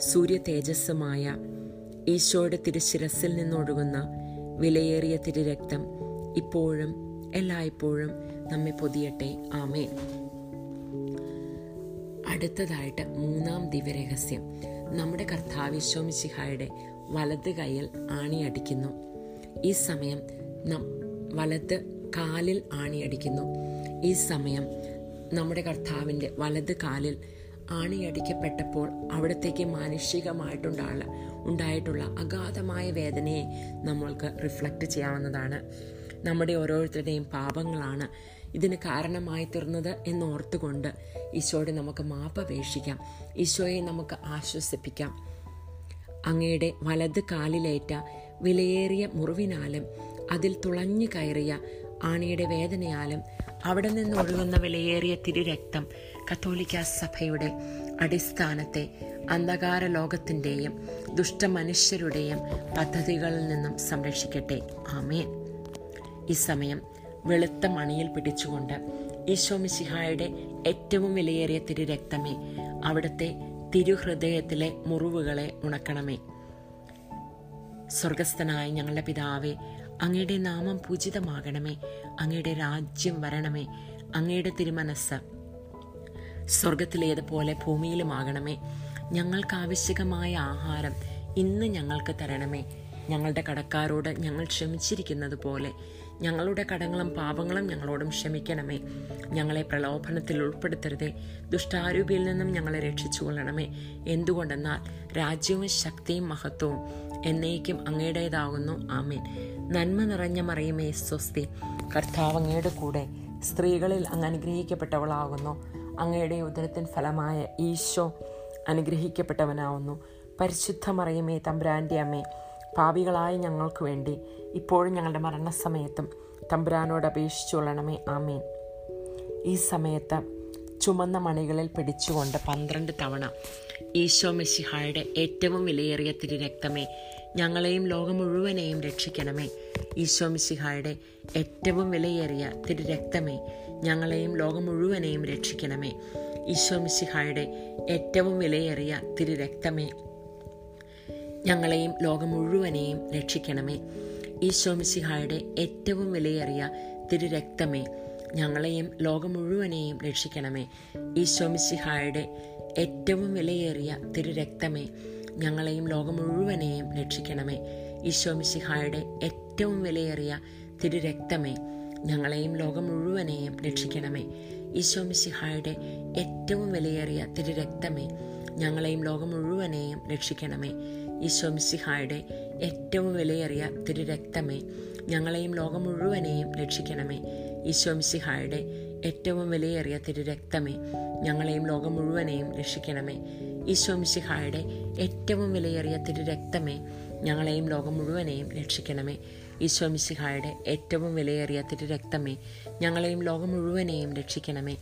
സൂര്യ തേജസ്സുമായ ഈശോയുടെ തിരുശിരസിൽ നിന്നൊഴുകുന്ന വിലയേറിയ തിരുരക്തം ഇപ്പോഴും എല്ലായ്പ്പോഴും നമ്മെ പൊതിയട്ടെ. ആമേൻ. അടുത്തതായിട്ട് മൂന്നാം ദിവ്യരഹസ്യം. നമ്മുടെ കർത്താവിശ്വമിശിഹായുടെ വലത് കൈയിൽ ആണിയടിക്കുന്നു. ഈ സമയം നം വലത് കാലിൽ ആണിയടിക്കുന്നു. ഈ സമയം നമ്മുടെ കർത്താവിന്റെ വലത് കാലിൽ ആണിയടിക്കപ്പെട്ടപ്പോൾ അവിടത്തേക്ക് മാനുഷികമായിട്ടുണ്ടായ ഉണ്ടായിട്ടുള്ള അഗാധമായ വേദനയെ നമ്മൾക്ക് റിഫ്ലക്റ്റ് ചെയ്യാവുന്നതാണ്. നമ്മുടെ ഓരോരുത്തരുടെയും പാപങ്ങളാണ് ഇതിന് കാരണമായി തീർന്നത് എന്നോർത്തുകൊണ്ട് ഈശോയുടെ നമുക്ക് മാപ്പപേക്ഷിക്കാം ഈശോയെ നമുക്ക് ആശ്വസിപ്പിക്കാം. അങ്ങയുടെ വലത് കാലിലേറ്റ വിലയേറിയ മുറിവിനാലും അതിൽ തുളഞ്ഞു കയറിയ ആണിയുടെ വേദനയാലും അവിടെ നിന്ന് ഒഴുകുന്ന വിലയേറിയ തിരുരക്തം കത്തോലിക്ക സഭയുടെ അടിസ്ഥാനത്തെ അന്ധകാര ലോകത്തിന്റെയും ദുഷ്ടമനുഷ്യരുടെയും പദ്ധതികളിൽ നിന്നും സംരക്ഷിക്കട്ടെ. ആമേൻ. ഈ സമയം വെളുത്ത മണിയിൽ പിടിച്ചുകൊണ്ട് ഈശോമിശിഹായുടെ ഏറ്റവും വിലയേറിയ തിരുരക്തമേ അവിടുത്തെ തിരുഹൃദയത്തിലെ മുറിവുകളെ ഉണക്കണമേ. സ്വർഗസ്ഥനായ ഞങ്ങളുടെ പിതാവേ അങ്ങയുടെ നാമം പൂജിതമാകണമേ അങ്ങയുടെ രാജ്യം വരണമേ അങ്ങയുടെ തിരുമനസ് സ്വർഗത്തിലേതുപോലെ ഭൂമിയിലുമാകണമേ. ഞങ്ങൾക്ക് ആവശ്യകമായ ആഹാരം ഇന്ന് ഞങ്ങൾക്ക് തരണമേ. ഞങ്ങളുടെ കടക്കാരോട് ഞങ്ങൾ ക്ഷമിച്ചിരിക്കുന്നത് പോലെ ഞങ്ങളുടെ കടങ്ങളും പാപങ്ങളും ഞങ്ങളോടും ക്ഷമിക്കണമേ. ഞങ്ങളെ പ്രലോഭനത്തിൽ ഉൾപ്പെടുത്തരുതേ. ദുഷ്ടാരൂപിയിൽ നിന്നും ഞങ്ങളെ രക്ഷിച്ചു കൊള്ളണമേ എന്തുകൊണ്ടെന്നാൽ രാജ്യവും ശക്തിയും മഹത്വവും എന്നേക്കും അങ്ങയുടേതാകുന്നു. ആമേൻ. നന്മ നിറഞ്ഞ മറിയുമേ സ്വസ്തി. കർത്താവ് അങ്ങയുടെ കൂടെ സ്ത്രീകളിൽ അങ്ങ് അനുഗ്രഹിക്കപ്പെട്ടവളാകുന്നു. അങ്ങയുടെ ഉദരത്തിൻ ഫലമായ ഈശോ അനുഗ്രഹിക്കപ്പെട്ടവനാവുന്നു. പരിശുദ്ധ മറിയമേ തമ്പ്രാന്റെ അമ്മേ പാപികളായ ഞങ്ങൾക്ക് വേണ്ടി ഇപ്പോഴും ഞങ്ങളുടെ മരണസമയത്തും തമ്പുരാനോട് അപേക്ഷിച്ചുകൊള്ളണമേ. ആമീൻ. ഈ സമയത്ത് ചുമന്ന മണികളിൽ പിടിച്ചുകൊണ്ട് പന്ത്രണ്ട് തവണ ഈശോ മെസ്സിഹായുടെ ഏറ്റവും വിലയേറിയ തിരുരക്തമേ ഞങ്ങളെയും ലോകം മുഴുവനെയും രക്ഷിക്കണമേ. ഈശോ മിശിഹായുടെ ഏറ്റവും വിലയേറിയ തിരുരക്തമേ ഞങ്ങളെയും ലോകം മുഴുവനെയും രക്ഷിക്കണമേ. ഈശോ മിശിഹായുടെ ഏറ്റവും വിലയേറിയ തിരുരക്തമേ. ഞങ്ങളെയും ലോകം മുഴുവനെയും രക്ഷിക്കണമേ. ഈശോ മിസിഹായുടെ ഏറ്റവും വിലയേറിയ തിരുരക്തമേ ഞങ്ങളെയും ലോകം മുഴുവനെയും രക്ഷിക്കണമേ. ഈശോ മിസിഹായുടെ ഏറ്റവും വിലയേറിയ തിരുരക്തമേ ഞങ്ങളെയും ലോകം മുഴുവനെയും രക്ഷിക്കണമേ. ഈശോ മിസിഹായുടെ ഏറ്റവും വിലയേറിയ തിരുരക്തമേ ഞങ്ങളെയും ലോകം മുഴുവനെയും രക്ഷിക്കണമേ. ഈശോ മിസിഹായുടെ ഏറ്റവും വിലയേറിയ തിരുരക്തമേ ഞങ്ങളെയും ലോകം മുഴുവനെയും രക്ഷിക്കണമേ. ഈശോ മിശിഹായുടെ ഏറ്റവും വിലയേറിയ തിരു രക്തമേ ഞങ്ങളെയും ലോകം മുഴുവനെയും രക്ഷിക്കണമേ. ഈശോമിസിഹായുടെ ഏറ്റവും വിലയേറിയ തിരു രക്തമേ ഞങ്ങളെയും ലോകം മുഴുവനെയും രക്ഷിക്കണമേ. ഈശോമിസിഹായുടെ ഏറ്റവും വിലയേറിയ തിരു രക്തമേ ഞങ്ങളെയും ലോകം മുഴുവനെയും രക്ഷിക്കണമേ. ഈശോമിസിഹായുടെ ഏറ്റവും വിലയേറിയ തിരു രക്തമേ ഞങ്ങളെയും ലോകം മുഴുവനെയും രക്ഷിക്കണമേ.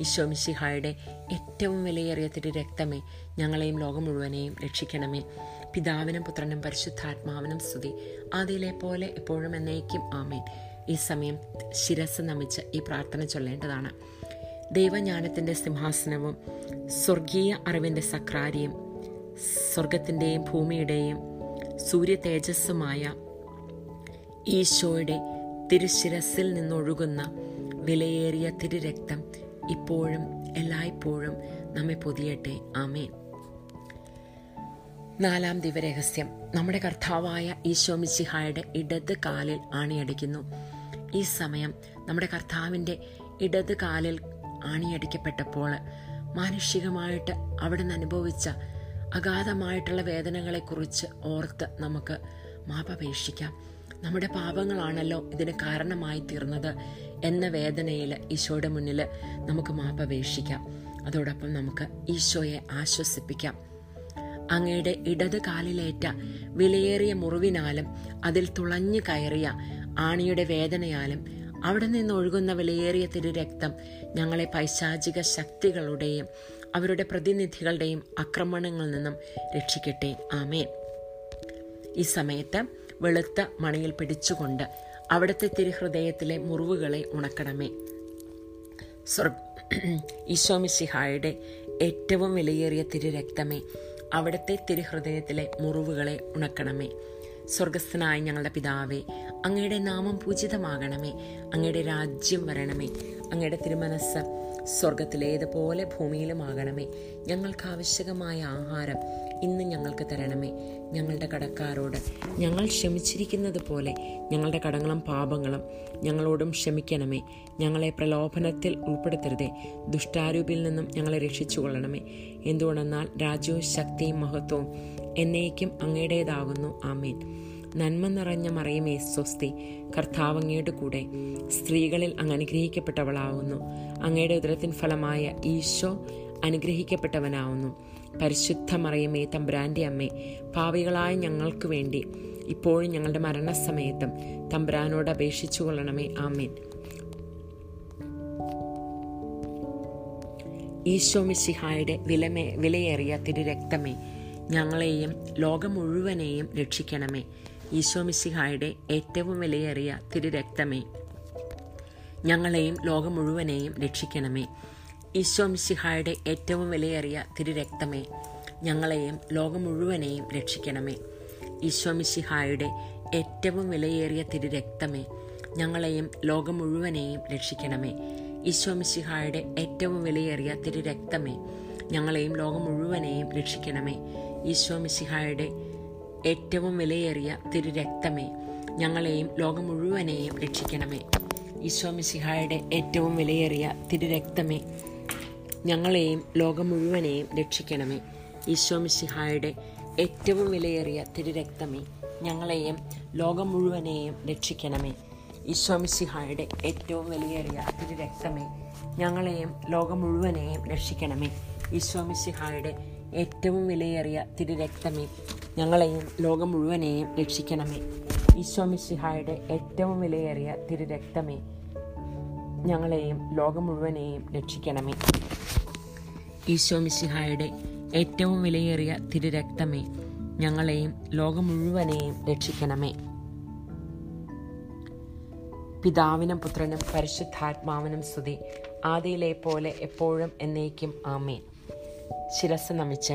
ഈശോമിസിഹായുടെ ഏറ്റവും വിലയേറിയ തിരു രക്തമേ ഞങ്ങളെയും ലോകം മുഴുവനെയും രക്ഷിക്കണമേ. പിതാവിനും പുത്രനും പരിശുദ്ധാത്മാവിനും സ്തുതി. ആദ്യയിലെ പോലെ എപ്പോഴും എന്നേക്കും ആമേൻ. ഈ സമയം ശിരസ് നമിച്ച് ഈ പ്രാർത്ഥന ചൊല്ലേണ്ടതാണ്. ദൈവജ്ഞാനത്തിന്റെ സിംഹാസനവും സ്വർഗീയ അറിവിന്റെ സക്രാരിയും സ്വർഗത്തിന്റെയും ഭൂമിയുടെയും സൂര്യ തേജസ്സുമായ ഈശോയുടെ തിരുശിരസിൽ നിന്നൊഴുകുന്ന വിലയേറിയ തിരുരക്തം ഇപ്പോഴും എല്ലായ്പ്പോഴും നമ്മെ പൊതിയട്ടെ. ആമേൻ. നാലാം ദിവരഹസ്യം നമ്മുടെ കർത്താവായ ഈശോ മിശിഹായുടെ ഇടത് കാലിൽ ആണിയടിക്കുന്നു. ഈ സമയം നമ്മുടെ കർത്താവിന്റെ ഇടത് കാലിൽ ആണിയടിക്കപ്പെട്ടപ്പോൾ മാനുഷികമായിട്ട് അവിടെ നിന്ന് അനുഭവിച്ച അഗാധമായിട്ടുള്ള വേദനകളെക്കുറിച്ച് ഓർത്ത് നമുക്ക് മാപപേക്ഷിക്കാം. നമ്മുടെ പാപങ്ങളാണല്ലോ ഇതിന് കാരണമായി തീർന്നത് എന്ന വേദനയിൽ ഈശോയുടെ മുന്നിൽ നമുക്ക് മാപപേക്ഷിക്കാം. അതോടൊപ്പം നമുക്ക് ഈശോയെ ആശ്വസിപ്പിക്കാം. അങ്ങയുടെ ഇടത് കാലിലേറ്റ വിലയേറിയ മുറിവിനാലും അതിൽ തുളഞ്ഞു കയറിയ ആണിയുടെ വേദനയാലും അവിടെ നിന്ന് ഒഴുകുന്ന വിലയേറിയ തിരുരക്തം ഞങ്ങളെ പൈശാചിക ശക്തികളുടെയും അവരുടെ പ്രതിനിധികളുടെയും ആക്രമണങ്ങളിൽ നിന്നും രക്ഷിക്കട്ടെ. ആമേൻ. ഈ സമയത്ത് വെളുത്ത മണിയിൽ പിടിച്ചുകൊണ്ട് അവിടുത്തെ തിരുഹൃദയത്തിലെ മുറിവുകളെ ഉണക്കണമേ. ഈശോമിസിഹായുടെ ഏറ്റവും വിലയേറിയ തിരുരക്തമേ അവിടുത്തെ തിരുഹൃദയത്തിലെ മുറിവുകളെ ഉണക്കണമേ. സ്വർഗസ്ഥനായ ഞങ്ങളുടെ പിതാവേ അങ്ങയുടെ നാമം പൂജിതമാകണമേ. അങ്ങയുടെ രാജ്യം വരണമേ. അങ്ങയുടെ തിരുമനസ് സ്വർഗത്തിലേതുപോലെ ഭൂമിയിലുമാകണമേ. ഞങ്ങൾക്ക് ആവശ്യകമായ ആഹാരം ഇന്ന് ഞങ്ങൾക്ക് തരണമേ. ഞങ്ങളുടെ കടക്കാരോട് ഞങ്ങൾ ക്ഷമിച്ചിരിക്കുന്നത് പോലെ ഞങ്ങളുടെ കടങ്ങളും പാപങ്ങളും ഞങ്ങളോടും ക്ഷമിക്കണമേ. ഞങ്ങളെ പ്രലോഭനത്തിൽ ഉൾപ്പെടുത്തരുതേ. ദുഷ്ടാരൂപിൽ നിന്നും ഞങ്ങളെ രക്ഷിച്ചു കൊള്ളണമേ എന്തുകൊണ്ടെന്നാൽ രാജ്യവും ശക്തിയും മഹത്വവും എന്നേക്കും അങ്ങയുടേതാകുന്നു. ആമേൻ. നന്മ നിറഞ്ഞ മറിയമേ സ്വസ്തി. കർത്താവ് അങ്ങയുടെ കൂടെ സ്ത്രീകളിൽ അങ്ങ് അനുഗ്രഹിക്കപ്പെട്ടവളാവുന്നു അങ്ങയുടെ ഉദരത്തിൻ ഫലമായ ഈശോ അനുഗ്രഹിക്കപ്പെട്ടവനാവുന്നു. പരിശുദ്ധ മറിയമേ തമ്പ്രാന്റെ അമ്മേ പാവികളായ ഞങ്ങൾക്ക് വേണ്ടി ഇപ്പോഴും ഞങ്ങളുടെ മരണസമയത്തും തമ്പ്രാനോട് അപേക്ഷിച്ചു കൊള്ളണമേ. ആമേൻ. ഈശോ മിശിഹായുടെ വിലമേ വിലയേറിയ തിരുരക്തമേ ഞങ്ങളെയും ലോകം മുഴുവനെയും രക്ഷിക്കണമേ. ഈശോ മിശിഹായുടെ ഏറ്റവും വിലയേറിയ തിരുരക്തമേ ഞങ്ങളെയും ലോകം മുഴുവനെയും രക്ഷിക്കണമേ. ഈശോ മിശിഹായുടെ ഏറ്റവും വിലയേറിയ തിരുരക്തമേ ഞങ്ങളെയും ലോകം മുഴുവനെയും രക്ഷിക്കണമേ. ഈശോ മിശിഹായുടെ ഏറ്റവും വിലയേറിയ തിരുരക്തമേ ഞങ്ങളെയും ലോകം മുഴുവനെയും രക്ഷിക്കണമേ. ഈശോ മിശിഹായുടെ ഏറ്റവും വിലയേറിയ തിരുരക്തമേ ഞങ്ങളെയും ലോകം മുഴുവനെയും രക്ഷിക്കണമേ. ഈശോ മിശിഹായുടെ ഏറ്റവും വിലയേറിയ തിരുരക്തമേ ഞങ്ങളെയും ലോകം മുഴുവനെയും രക്ഷിക്കണമേ. ഈശോ മിശിഹായുടെ ഏറ്റവും വിലയേറിയ തിരുരക്തമേ ഞങ്ങളെയും ലോകം മുഴുവനെയും രക്ഷിക്കണമേ. ഈശോ മിശിഹായുടെ ഏറ്റവും വിലയേറിയ തിരുരക്തമേ ഞങ്ങളെയും ലോകം മുഴുവനെയും രക്ഷിക്കണമേ. ഈശോ മിശിഹായുടെ ഏറ്റവും വിലയേറിയ തിരുരക്തമേ ഞങ്ങളെയും ലോകം മുഴുവനെയും രക്ഷിക്കണമേ. ഈശോ മിശിഹായുടെ ഏറ്റവും വിലയേറിയ തിരുരക്തമേ ഞങ്ങളെയും ലോകം മുഴുവനെയും രക്ഷിക്കണമേ. ഈശോ മിശിഹായുടെ ഏറ്റവും വിലയേറിയ തിരുരക്തമേ ഞങ്ങളെയും ലോകം മുഴുവനെയും രക്ഷിക്കണമേ. ഈശോ മിശിഹായുടെ ഏറ്റവും വിലയേറിയ തിരുരക്തമേ ഞങ്ങളെയും ലോകം മുഴുവനെയും രക്ഷിക്കണമേ. പിതാവിനും പുത്രനും പരിശുദ്ധാത്മാവിനും സ്തുതി. ആദിയിലെ പോലെ എപ്പോഴും എന്നേക്കും ആമേ ശിരസ് നമിച്ച്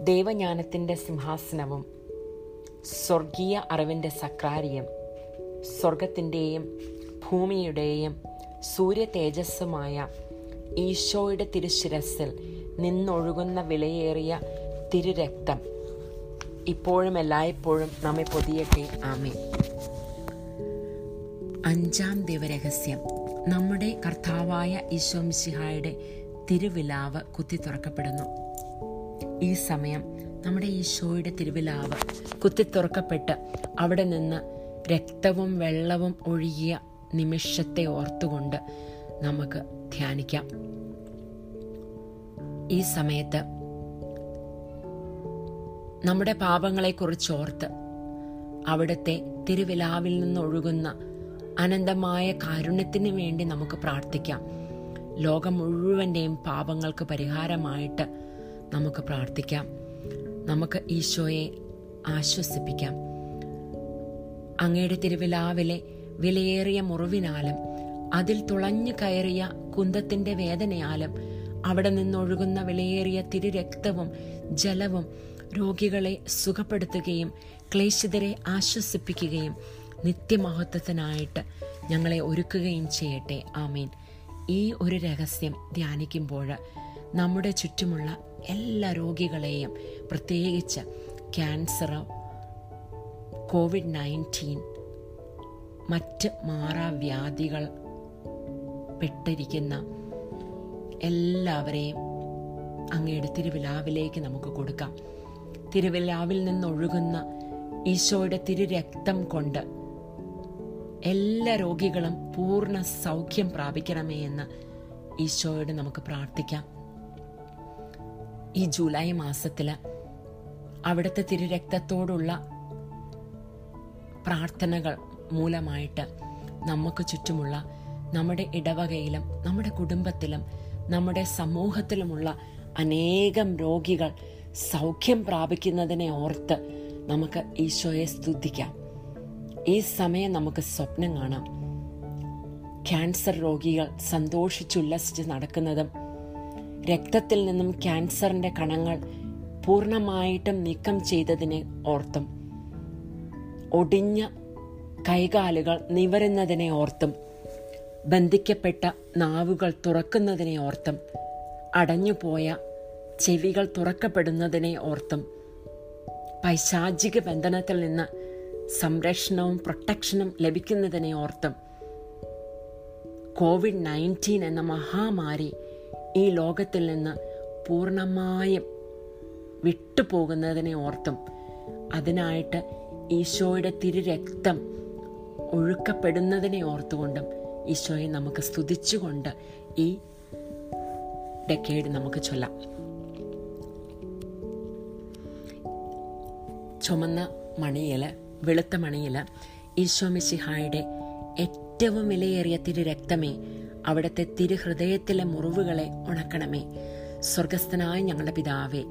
ദൈവജ്ഞാനത്തിന്റെ സിംഹാസനവും സ്വർഗീയ അറിവിന്റെ സക്രാരിയും സ്വർഗത്തിന്റെയും ഭൂമിയുടെയും സൂര്യ തേജസ്സുമായ ഈശോയുടെ തിരുശിരസിൽ നിന്നൊഴുകുന്ന വിലയേറിയ തിരുരക്തം ഇപ്പോഴും എല്ലായ്പ്പോഴും നമ്മെ പൊതിയട്ടെ. ആമേ അഞ്ചാം ദൈവരഹസ്യം നമ്മുടെ കർത്താവായ ഈശോമിശിഹായുടെ തിരുവിലാവ് കുത്തി തുറക്കപ്പെടുന്നു. ഈ സമയം നമ്മുടെ ഈശോയുടെ തിരുവിലാവ് കുത്തി തുറക്കപ്പെട്ട് അവിടെ നിന്ന് രക്തവും വെള്ളവും ഒഴുകിയ നിമിഷത്തെ ഓർത്തുകൊണ്ട് നമുക്ക് ധ്യാനിക്കാം. ഈ സമയത്ത് നമ്മുടെ പാപങ്ങളെക്കുറിച്ച് ഓർത്ത് അവിടുത്തെ തിരുവിലാവിൽ നിന്നൊഴുകുന്ന അനന്തമായ കാരുണ്യത്തിന് വേണ്ടി നമുക്ക് പ്രാർത്ഥിക്കാം. ലോകം മുഴുവന്റെയും പാപങ്ങൾക്ക് പരിഹാരമായിട്ട് നമുക്ക് പ്രാർത്ഥിക്കാം. നമുക്ക് ഈശോയെ ആശ്വസിപ്പിക്കാം. അങ്ങയുടെ തിരുവിലാവിലെ വിലയേറിയ മുറിവിനാലും അതിൽ തുളഞ്ഞു കയറിയ കുന്തത്തിന്റെ വേദനയാലും അവിടെ നിന്നൊഴുകുന്ന വിലയേറിയ തിരുരക്തവും ജലവും രോഗികളെ സുഖപ്പെടുത്തുകയും ക്ലേശിതരെ ആശ്വസിപ്പിക്കുകയും നിത്യമഹത്വത്തിനായിട്ട് ഞങ്ങളെ ഒരുക്കുകയും ചെയ്യട്ടെ. ആമീൻ. ഈ ഒരു രഹസ്യം ധ്യാനിക്കുമ്പോൾ നമ്മുടെ ചുറ്റുമുള്ള എല്ലാ രോഗികളെയും പ്രത്യേകിച്ച് ക്യാൻസറോ കോവിഡ് നയന്റീൻ മറ്റ് മാറാവ്യാധികൾ പെട്ടിരിക്കുന്ന എല്ലാവരെയും അങ്ങയുടെ തിരുവിലാവിലേക്ക് നമുക്ക് കൊടുക്കാം. തിരുവിലാവിൽ നിന്നൊഴുകുന്ന ഈശോയുടെ തിരുരക്തം കൊണ്ട് എല്ലാ രോഗികളും പൂർണ സൗഖ്യം പ്രാപിക്കണമേ എന്ന് ഈശോയോട് നമുക്ക് പ്രാർത്ഥിക്കാം. ഈ ജൂലൈ മാസത്തിൽ അവിടുത്തെ തിരുരക്തത്തോടുള്ള പ്രാർത്ഥനകൾ മൂലമായിട്ട് നമുക്ക് ചുറ്റുമുള്ള നമ്മുടെ ഇടവകയിലും നമ്മുടെ കുടുംബത്തിലും നമ്മുടെ സമൂഹത്തിലുമുള്ള അനേകം രോഗികൾ സൗഖ്യം പ്രാപിക്കുന്നതിനെ ഓർത്ത് നമുക്ക് ഈശോയെ സ്തുതിക്കാം. ഈ സമയം നമുക്ക് സ്വപ്നം കാണാം. ക്യാൻസർ രോഗികൾ സന്തോഷിച്ചുല്ലസിച്ച് നടക്കുന്നതും രക്തത്തിൽ നിന്നും ക്യാൻസറിന്റെ കണങ്ങൾ പൂർണമായിട്ടും നീക്കം ചെയ്തതിനെ ഓർത്തും ഒടിഞ്ഞ കൈകാലുകൾ നിവരുന്നതിനെ ഓർത്തും. ബന്ധിക്കപ്പെട്ട നാവുകൾ തുറക്കുന്നതിനെ ഓർത്തും. അടഞ്ഞുപോയ ചെവികൾ തുറക്കപ്പെടുന്നതിനെ ഓർത്തും. പൈശാചിക ബന്ധനത്തിൽ നിന്ന് സംരക്ഷണവും പ്രൊട്ടക്ഷനും ലഭിക്കുന്നതിനെ ഓർത്തും. കോവിഡ് നയന്റീൻ എന്ന മഹാമാരി ഈ ലോകത്തിൽ നിന്ന് പൂർണമായും വിട്ടുപോകുന്നതിനെ ഓർത്തും. അതിനായിട്ട് ഈശോയുടെ തിരുരക്തം ഒഴുക്കപ്പെടുന്നതിനെ ഓർത്തുകൊണ്ടും ഈശോയെ നമുക്ക് സ്തുതിച്ചുകൊണ്ട് ഈ ഡെക്കേഡ് നമുക്ക് ചൊല്ലാം. ചുമന്ന മണിയിൽ വെളുത്ത മണിയിൽ ഈശോ മിശിഹായുടെ ഏറ്റവും വിലയേറിയ തിരു രക്തമേ അവിടുത്തെ തിരുഹൃദയത്തിലെ മുറിവുകളെ ഉണക്കണമേ. സ്വർഗസ്ഥനായ ഞങ്ങളുടെ പിതാവേ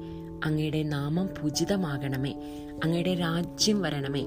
അങ്ങയുടെ നാമം പൂജിതമാകണമേ. അങ്ങയുടെ രാജ്യം വരണമേ.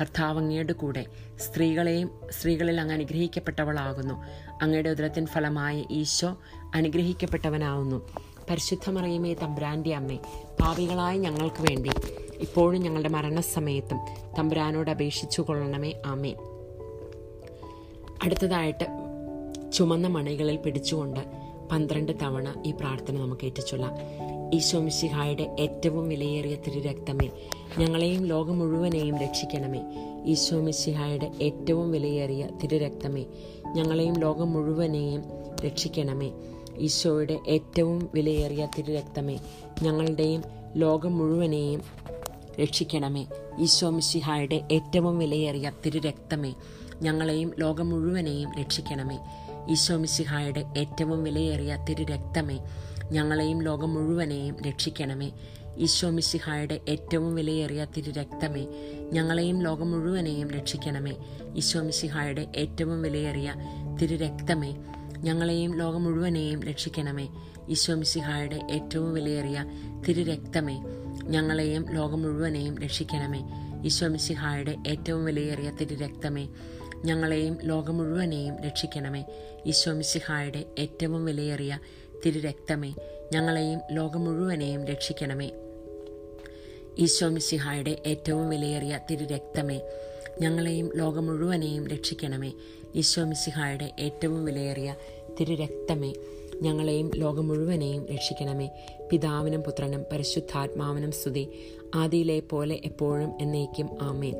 കർത്താവ് അങ്ങയുടെ കൂടെ സ്ത്രീകളെയും സ്ത്രീകളിൽ അങ്ങ് അനുഗ്രഹിക്കപ്പെട്ടവളാകുന്നു. അങ്ങയുടെ ഉദരത്തിൻ ഫലമായ ഈശോ അനുഗ്രഹിക്കപ്പെട്ടവനാവുന്നു. പരിശുദ്ധ മറിയമേ തമ്പ്രാന്റെ അമ്മേ പാപികളായ ഞങ്ങൾക്ക് വേണ്ടി ഇപ്പോഴും ഞങ്ങളുടെ മരണസമയത്തും തമ്പുരാനോട് അപേക്ഷിച്ചു കൊള്ളണമേ. ആമേ അടുത്തതായിട്ട് ചുമന്ന മണികളിൽ പിടിച്ചുകൊണ്ട് പന്ത്രണ്ട് തവണ ഈ പ്രാർത്ഥന നമുക്ക് ഏറ്റുചൊല്ലാം. ഈശോ മിശിഹായുടെ ഏറ്റവും വിലയേറിയ തിരുരക്തമേ ഞങ്ങളെയും ലോകം മുഴുവനെയും രക്ഷിക്കണമേ. ഈശോ മിശിഹായുടെ ഏറ്റവും വിലയേറിയ തിരുരക്തമേ. ഞങ്ങളെയും ലോകം മുഴുവനെയും രക്ഷിക്കണമേ. ഈശോയുടെ ഏറ്റവും വിലയേറിയ തിരുരക്തമേ. ഞങ്ങളുടെയും ലോകം മുഴുവനെയും രക്ഷിക്കണമേ. ഈശോ മിശിഹായുടെ ഏറ്റവും വിലയേറിയ തിരുരക്തമേ. ഞങ്ങളെയും ലോകം മുഴുവനെയും രക്ഷിക്കണമേ. ഈശോ മിശിഹായുടെ ഏറ്റവും വിലയേറിയ തിരുരക്തമേ. ഞങ്ങളെയും ലോകം മുഴുവനെയും രക്ഷിക്കണമേ. ഈശോ മിശിഹായുടെ ഏറ്റവും വിലയേറിയ തിരുരക്തമേ ഞങ്ങളെയും ലോകം മുഴുവനെയും രക്ഷിക്കണമേ. ഈശോമിശിഹായുടെ ഏറ്റവും വിലയേറിയ തിരുരക്തമേ ഞങ്ങളെയും ലോകം മുഴുവനെയും രക്ഷിക്കണമേ. ഈശോമിശിഹായുടെ ഏറ്റവും വിലയേറിയ തിരുരക്തമേ ഞങ്ങളെയും ലോകം മുഴുവനെയും രക്ഷിക്കണമേ. ഈശോമിശിഹായുടെ ഏറ്റവും വിലയേറിയ തിരുരക്തമേ ഞങ്ങളെയും ലോകം മുഴുവനെയും രക്ഷിക്കണമേ. ഈശോമിശിഹായുടെ ഏറ്റവും വിലയേറിയ തിരുരക്തമേ ഞങ്ങളെയും ലോകം മുഴുവനെയും രക്ഷിക്കണമേ. ഈശോ മിശിഹായുടെ ഏറ്റവും വിലയേറിയ തിരുരക്തമേ ഞങ്ങളെയും ലോകം മുഴുവനെയും രക്ഷിക്കണമേ. ഈശോ മിശിഹായുടെ ഏറ്റവും വിലയേറിയ തിരുരക്തമേ ഞങ്ങളെയും ലോകം മുഴുവനെയും രക്ഷിക്കണമേ. പിതാവിനും പുത്രനും പരിശുദ്ധാത്മാവിനും സ്തുതി ആദിയിലെ പോലെ എപ്പോഴും എന്നേക്കും ആമേൻ.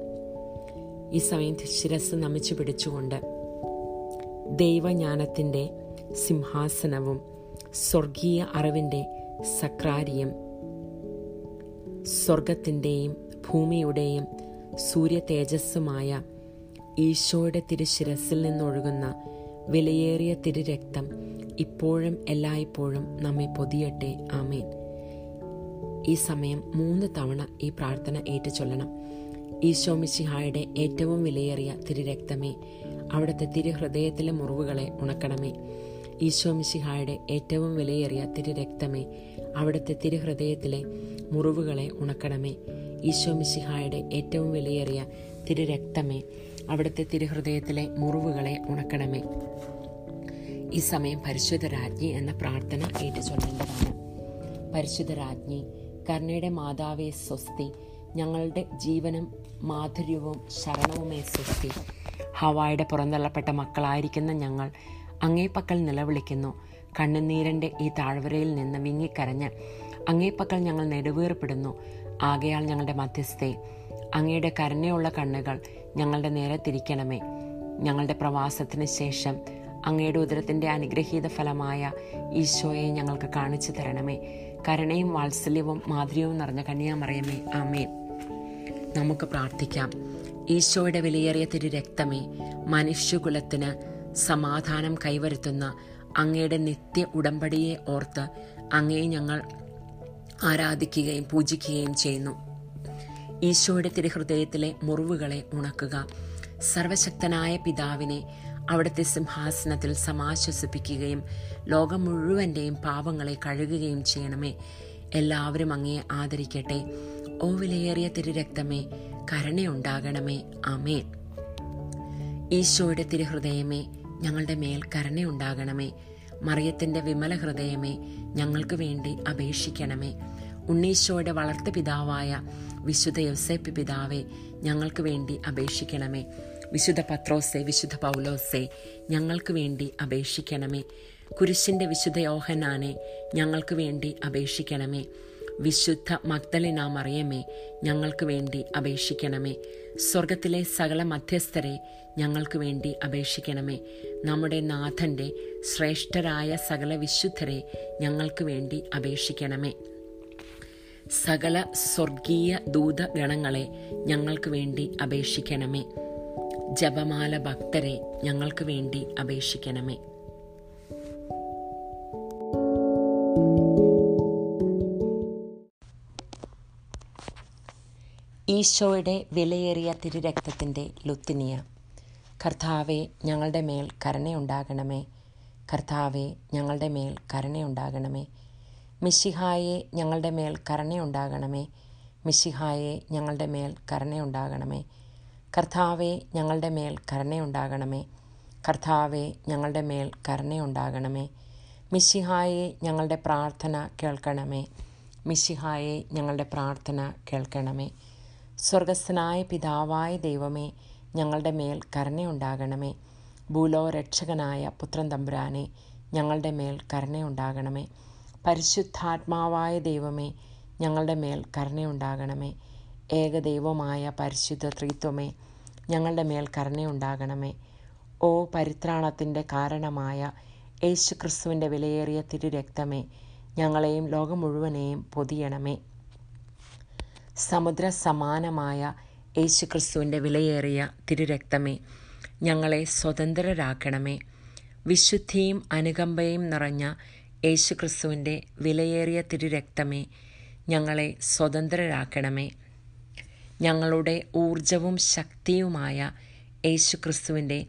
ഈ സമയം ശിരസ് നമിച്ചു പിടിച്ചുകൊണ്ട് ദൈവജ്ഞാനത്തിന്റെ സിംഹാസനവും സ്വർഗീയ അറിവിന്റെ സക്രാരിയും സ്വർഗത്തിന്റെയും ഭൂമിയുടെയും സൂര്യ തേജസ്സുമായ ഈശോയുടെ തിരുശിരസിൽ നിന്നൊഴുകുന്ന വിലയേറിയ തിരുരക്തം ഇപ്പോഴും എല്ലായ്പ്പോഴും നമ്മെ പൊതിയട്ടെ. ആമേൻ. ഈ സമയം മൂന്ന് തവണ ഈ പ്രാർത്ഥന ഏറ്റുചൊല്ലണം. ഈശോ മിശിഹായുടെ ഏറ്റവും വിലയേറിയ തിരുരക്തമേ അവിടുത്തെ തിരുഹൃദയത്തിലെ മുറിവുകളെ ഉണക്കണമേ. ഈശോ മിശിഹായുടെ ഏറ്റവും വിലയേറിയ തിരുരക്തമേ അവിടുത്തെ തിരുഹൃദയത്തിലെ മുറിവുകളെ ഉണക്കണമേ. ഈശോ മിശിഹായുടെ ഏറ്റവും വിലയേറിയ തിരുരക്തമേ അവിടുത്തെ തിരുഹൃദയത്തിലെ മുറിവുകളെ ഉണക്കണമേ. ഈ സമയം പരിശുദ്ധ രാജ്ഞി എന്ന പ്രാർത്ഥന ഏറ്റുചൊല്ലേണ്ടതാണ്. പരിശുദ്ധ രാജ്ഞി കരുണയുടെ മാതാവേ സ്വസ്തി ഞങ്ങളുടെ ജീവനും മാധുര്യവും ശരണവുമേ സ്വസ്തി. ഹവായുടെ പുറന്തള്ളപ്പെട്ട മക്കളായിരിക്കുന്ന ഞങ്ങൾ അങ്ങേപ്പക്കൽ നിലവിളിക്കുന്നു. കണ്ണുനീരന്റെ ഈ താഴ്വരയിൽ നിന്ന് വിങ്ങിക്കരഞ്ഞ് അങ്ങേപ്പക്കൽ ഞങ്ങൾ നെടുവേർപ്പെടുന്നു. ആകയാൽ ഞങ്ങളുടെ മധ്യസ്ഥെ അങ്ങയുടെ കരുണയുള്ള കണ്ണുകൾ ഞങ്ങളുടെ നേരെ തിരിക്കണമേ. ഞങ്ങളുടെ പ്രവാസത്തിന് ശേഷം അങ്ങയുടെ ഉദരത്തിന്റെ അനുഗ്രഹീത ഫലമായ ഈശോയെ ഞങ്ങൾക്ക് കാണിച്ചു തരണമേ. കരുണയും വാത്സല്യവും മാധുര്യവും നിറഞ്ഞ കന്യാമറിയമേ. ആമേ നമുക്ക് പ്രാർത്ഥിക്കാം. ഈശോയുടെ വിലയേറിയ തിരു രക്തമേ മനുഷ്യകുലത്തിന് സമാധാനം കൈവരുത്തുന്ന അങ്ങയുടെ നിത്യ ഉടമ്പടിയെ ഓർത്ത് അങ്ങയെ ഞങ്ങൾ ആരാധിക്കുകയും പൂജിക്കുകയും ചെയ്യുന്നു. ഈശോയുടെ തിരുഹൃദയത്തിലെ മുറിവുകളെ ഉണക്കുക. സർവശക്തനായ പിതാവിനെ അവിടുത്തെ സിംഹാസനത്തിൽ സമാശ്വസിപ്പിക്കുകയും ലോകം മുഴുവന്റെയും പാവങ്ങളെ കഴുകുകയും ചെയ്യണമേ. എല്ലാവരും അങ്ങയെ ആദരിക്കട്ടെ. ഓ വിലയേറിയ തിരുരക്തമേ കരുണയുണ്ടാകണമേ. ആമേൻ. ഈശോയുടെ തിരുഹൃദയമേ ഞങ്ങളുടെ മേൽ കരുണയുണ്ടാകണമേ മറിയത്തിന്റെ വിമല ഹൃദയമേ ഞങ്ങൾക്ക് വേണ്ടി അപേക്ഷിക്കണമേ. ഉണ്ണീശോയുടെ വളർത്തു പിതാവായ വിശുദ്ധ യൗസേപ്പ് പിതാവെ ഞങ്ങൾക്ക് വേണ്ടി അപേക്ഷിക്കണമേ. വിശുദ്ധ പത്രോസെ വിശുദ്ധ പൗലോസെ ഞങ്ങൾക്ക് വേണ്ടി അപേക്ഷിക്കണമേ. കുരിശിന്റെ വിശുദ്ധ യോഹനാനെ ഞങ്ങൾക്ക് വേണ്ടി അപേക്ഷിക്കണമേ. വിശുദ്ധ മഗ്ദലിന മറിയമേ ഞങ്ങൾക്ക് വേണ്ടി അപേക്ഷിക്കണമേ. സ്വർഗത്തിലെ സകല മധ്യസ്ഥരെ ഞങ്ങൾക്ക് വേണ്ടി അപേക്ഷിക്കണമേ. നമ്മുടെ നാഥന്റെ ശ്രേഷ്ഠരായ സകല വിശുദ്ധരെ ഞങ്ങൾക്ക് വേണ്ടി അപേക്ഷിക്കണമേ. സകല സ്വർഗീയ ദൂതഗണങ്ങളെ ഞങ്ങൾക്ക് വേണ്ടി അപേക്ഷിക്കണമേ. ജപമാല ഭക്തരെ ഞങ്ങൾക്ക് വേണ്ടി അപേക്ഷിക്കണമേ. ഈശോയുടെ വിലയേറിയ തിരുരക്തത്തിന്റെ ലുത്തിനിയ. കർത്താവെ ഞങ്ങളുടെ മേൽ കരുണയുണ്ടാകണമേ. കർത്താവെ ഞങ്ങളുടെ മേൽ കരുണയുണ്ടാകണമേ. മിശിഹായെ ഞങ്ങളുടെ മേൽ കരുണയുണ്ടാകണമേ. മിശിഹായെ ഞങ്ങളുടെ മേൽ കരുണയുണ്ടാകണമേ. കർത്താവെ ഞങ്ങളുടെ മേൽ കരുണയുണ്ടാകണമേ. കർത്താവെ ഞങ്ങളുടെ മേൽ കരുണയുണ്ടാകണമേ. മിശിഹായെ ഞങ്ങളുടെ പ്രാർത്ഥന കേൾക്കണമേ. മിശിഹായെ ഞങ്ങളുടെ പ്രാർത്ഥന കേൾക്കണമേ. സ്വർഗസ്ഥനായ പിതാവായ ദൈവമേ ഞങ്ങളുടെ മേൽ കരുണയുണ്ടാകണമേ. ഭൂലോ രക്ഷകനായ പുത്രൻ തമ്പുരാനെ ഞങ്ങളുടെ മേൽ കരുണയുണ്ടാകണമേ. പരിശുദ്ധാത്മാവായ ദൈവമേ ഞങ്ങളുടെ മേൽ കരുണയുണ്ടാകണമേ. ഏകദൈവമായ പരിശുദ്ധ ത്രിത്വമേ ഞങ്ങളുടെ മേൽ കരുണയുണ്ടാകണമേ. ഓ പരിത്രാണത്തിന്റെ കാരണമായ യേശുക്രിസ്തുവിന്റെ വിലയേറിയ തിരുരക്തമേ ഞങ്ങളെയും ലോകം മുഴുവനെയും പൊതിയണമേ. സമുദ്ര സമാനമായ യേശുക്രിസ്തുവിന്റെ വിലയേറിയ തിരുരക്തമേ ഞങ്ങളെ സ്വതന്ത്രരാക്കണമേ. വിശുദ്ധിയും അനുകമ്പയും നിറഞ്ഞ യേശുക്രിസ്തുവിന്റെ വിലയേറിയ തിരുരക്തമേ ഞങ്ങളെ സ്വതന്ത്രരാക്കണമേ. ഞങ്ങളുടെ ഊർജവും ശക്തിയുമായ യേശുക്രിസ്തുവിന്റെ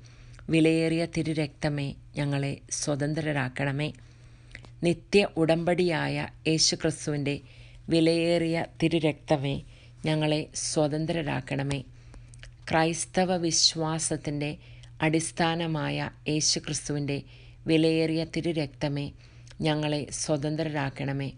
വിലയേറിയ തിരുരക്തമേ ഞങ്ങളെ സ്വതന്ത്രരാക്കണമേ. നിത്യ ഉടമ്പടിയായ യേശുക്രിസ്തുവിന്റെ വിലയേറിയ തിരുരക്തമേ ഞങ്ങളെ സ്വതന്ത്രരാക്കണമേ. ക്രൈസ്തവ വിശ്വാസത്തിന്റെ അടിസ്ഥാനമായ യേശുക്രിസ്തുവിന്റെ വിലയേറിയ തിരുരക്തമേ ഞങ്ങളെ സ്വതന്ത്രരാക്കണമേ.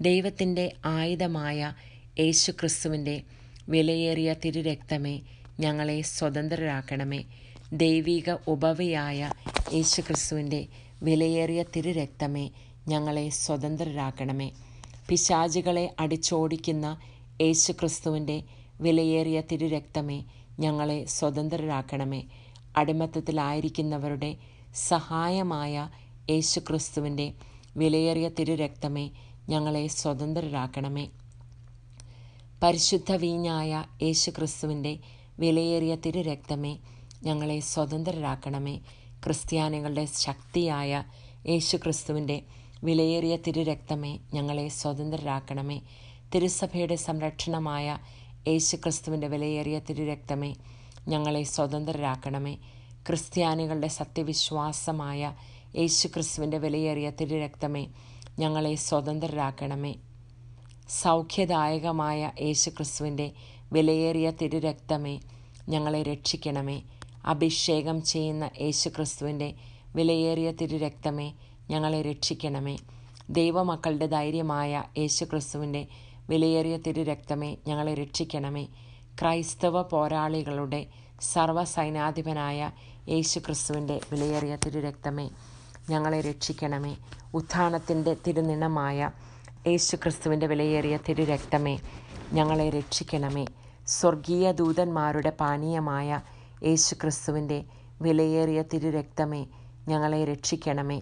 ദൈവത്തിന്റെ ആയുധമായ യേശുക്രിസ്തുവിന്റെ വിലയേറിയ തിരുരക്തമേ ഞങ്ങളെ സ്വതന്ത്രരാക്കണമേ. ദൈവിക ഉപവയായ യേശുക്രിസ്തുവിന്റെ വിലയേറിയ തിരുരക്തമേ ഞങ്ങളെ സ്വതന്ത്രരാക്കണമേ. പിശാചുകളെ അടിച്ചോടിക്കുന്ന യേശുക്രിസ്തുവിന്റെ വിലയേറിയ തിരുരക്തമേ ഞങ്ങളെ സ്വതന്ത്രരാക്കണമേ. അടിമത്തത്തിലായിരിക്കുന്നവരുടെ സഹായമായ യേശുക്രിസ്തുവിന്റെ വിലയേറിയ തിരുരക്തമേ ഞങ്ങളെ സ്വതന്ത്രരാക്കണമേ. പരിശുദ്ധ വീഞ്ഞായ യേശുക്രിസ്തുവിന്റെ വിലയേറിയ തിരുരക്തമേ ഞങ്ങളെ സ്വതന്ത്രരാക്കണമേ. ക്രിസ്ത്യാനികളുടെ ശക്തിയായ യേശുക്രിസ്തുവിന്റെ വിലയേറിയ തിരുരക്തമേ ഞങ്ങളെ സ്വതന്ത്രരാക്കണമേ. തിരുസഭയുടെ സംരക്ഷണമായ യേശുക്രിസ്തുവിന്റെ വിലയേറിയ തിരുരക്തമേ ഞങ്ങളെ സ്വതന്ത്രരാക്കണമേ. ക്രിസ്ത്യാനികളുടെ സത്യവിശ്വാസമായ യേശുക്രിസ്തുവിന്റെ വിലയേറിയ തിരുരക്തമേ ഞങ്ങളെ സ്വതന്ത്രരാക്കണമേ. സൗഖ്യദായകമായ യേശുക്രിസ്തുവിന്റെ വിലയേറിയ തിരുരക്തമേ ഞങ്ങളെ രക്ഷിക്കണമേ. അഭിഷേകം ചെയ്യുന്ന യേശുക്രിസ്തുവിന്റെ വിലയേറിയ തിരുരക്തമേ ഞങ്ങളെ രക്ഷിക്കണമേ. ദൈവമക്കളുടെ ധൈര്യമായ യേശുക്രിസ്തുവിന്റെ വിലയേറിയ തിരുരക്തമേ ഞങ്ങളെ രക്ഷിക്കണമേ. ക്രൈസ്തവ പോരാളികളുടെ സർവസൈനാധിപനായ യേശുക്രിസ്തുവിന്റെ വിലയേറിയ തിരുരക്തമേ ഞങ്ങളെ രക്ഷിക്കണമേ. ഉത്ഥാനത്തിന്റെ തിരുനിണമായ യേശുക്രിസ്തുവിന്റെ വിലയേറിയ തിരുരക്തമേ ഞങ്ങളെ രക്ഷിക്കണമേ. സ്വർഗീയ ദൂതന്മാരുടെ പാനീയമായ യേശുക്രിസ്തുവിന്റെ വിലയേറിയ തിരുരക്തമേ ഞങ്ങളെ രക്ഷിക്കണമേ.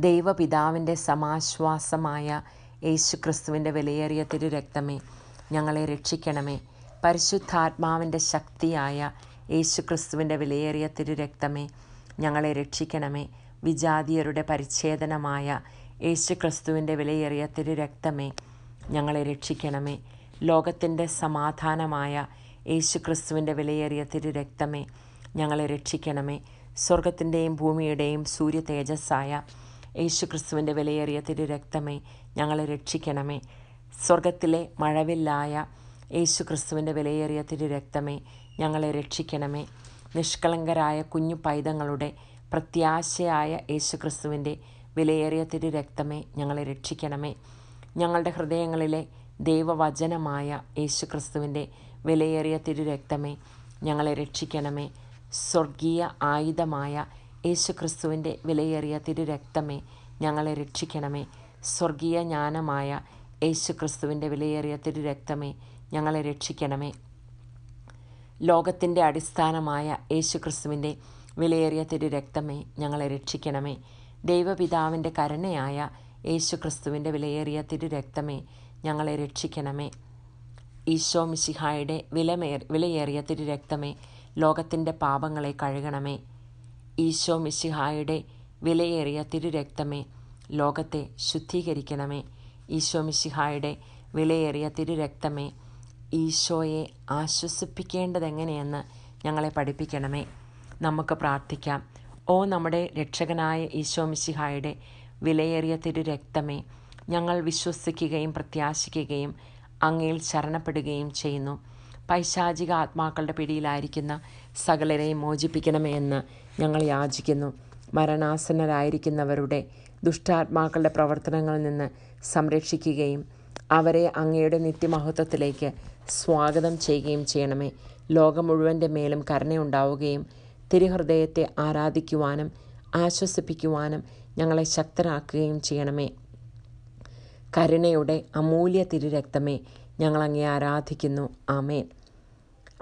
ദൈവപിതാവിന്റെ സമാശ്വാസമായ യേശുക്രിസ്തുവിന്റെ വിലയേറിയ തിരുരക്തമേ ഞങ്ങളെ രക്ഷിക്കണമേ. പരിശുദ്ധാത്മാവിന്റെ ശക്തിയായ യേശുക്രിസ്തുവിന്റെ വിലയേറിയ തിരുരക്തമേ ഞങ്ങളെ രക്ഷിക്കണമേ. വിജാതീയരുടെ പരിച്ഛേദനമായ യേശുക്രിസ്തുവിന്റെ വിലയേറിയ തിരുരക്തമേ ഞങ്ങളെ രക്ഷിക്കണമേ. ലോകത്തിന്റെ സമാധാനമായ യേശു ക്രിസ്തുവിന്റെ വിലയേറിയ തിരു രക്തമേ ഞങ്ങളെ രക്ഷിക്കണമേ. സ്വർഗത്തിന്റെയും ഭൂമിയുടെയും സൂര്യ തേജസ്സായ യേശു ക്രിസ്തുവിന്റെ വിലയേറിയ തിരു രക്തമേ ഞങ്ങളെ രക്ഷിക്കണമേ. സ്വർഗത്തിലെ മഴവില്ലായ യേശു ക്രിസ്തുവിന്റെ വിലയേറിയ തിരു രക്തമേ ഞങ്ങളെ രക്ഷിക്കണമേ. നിഷ്കളങ്കരായ കുഞ്ഞു പൈതങ്ങളുടെ പ്രത്യാശയായ യേശു ക്രിസ്തുവിന്റെ വിലയേറിയ തിരു രക്തമേ ഞങ്ങളെ രക്ഷിക്കണമേ. ഞങ്ങളുടെ ഹൃദയങ്ങളിലെ ദൈവവചനമായ യേശു ക്രിസ്തുവിന്റെ വിലയേറിയ തിരു രക്തമേ ഞങ്ങളെ രക്ഷിക്കണമേ. സ്വർഗീയ ആയുധമായ യേശു ക്രിസ്തുവിന്റെ വിലയേറിയ തിരുരക്തമേ ഞങ്ങളെ രക്ഷിക്കണമേ. സ്വർഗീയ ജ്ഞാനമായ യേശു ക്രിസ്തുവിന്റെ വിലയേറിയ തിരുരക്തമേ ഞങ്ങളെ രക്ഷിക്കണമേ. ലോകത്തിന്റെ അടിസ്ഥാനമായ യേശു ക്രിസ്തുവിന്റെ വിലയേറിയ തിരുരക്തമേ ഞങ്ങളെ രക്ഷിക്കണമേ. ദൈവപിതാവിന്റെ കരുണയായ യേശു ക്രിസ്തുവിന്റെ വിലയേറിയ തിരുരക്തമേ ഞങ്ങളെ രക്ഷിക്കണമേ. ഈശോ മിശിഹായുടെ വിലമേ വിലയേറിയ തിരുരക്തമേ ലോകത്തിന്റെ പാപങ്ങളെ കഴുകണമേ. ഈശോ മിശിഹായുടെ വിലയേറിയ തിരുരക്തമേ ലോകത്തെ ശുദ്ധീകരിക്കണമേ. ഈശോ മിശിഹായുടെ വിലയേറിയ തിരുരക്തമേ ഈശോയെ ആശ്വസിപ്പിക്കേണ്ടതെങ്ങനെയെന്ന് ഞങ്ങളെ പഠിപ്പിക്കണമേ. നമുക്ക് പ്രാർത്ഥിക്കാം. ഓ നമ്മുടെ രക്ഷകനായ ഈശോ മിശിഹായുടെ വിലയേറിയ തിരുരക്തമേ ഞങ്ങൾ വിശ്വസിക്കുകയും പ്രത്യാശിക്കുകയും അങ്ങയിൽ ശരണപ്പെടുകയും ചെയ്യുന്നു. പൈശാചിക ആത്മാക്കളുടെ പിടിയിലായിരിക്കുന്ന സകലരെയും മോചിപ്പിക്കണമേ എന്ന് ഞങ്ങൾ യാചിക്കുന്നു. മരണാസന്നരായിരിക്കുന്നവരുടെ ദുഷ്ടാത്മാക്കളുടെ പ്രവർത്തനങ്ങളിൽ നിന്ന് സംരക്ഷിക്കുകയും അവരെ അങ്ങയുടെ നിത്യമഹത്വത്തിലേക്ക് സ്വാഗതം ചെയ്യുകയും ചെയ്യണമേ. ലോകം മുഴുവന്റെ മേലും കരുണയുണ്ടാവുകയും തിരുഹൃദയത്തെ ആരാധിക്കുവാനും ആശ്വസിപ്പിക്കുവാനും ഞങ്ങളെ ശക്തരാക്കുകയും ചെയ്യണമേ. കരുണയുടെ അമൂല്യ തിരുരക്തമേ ഞങ്ങളങ്ങേ ആരാധിക്കുന്നു. ആമേൻ.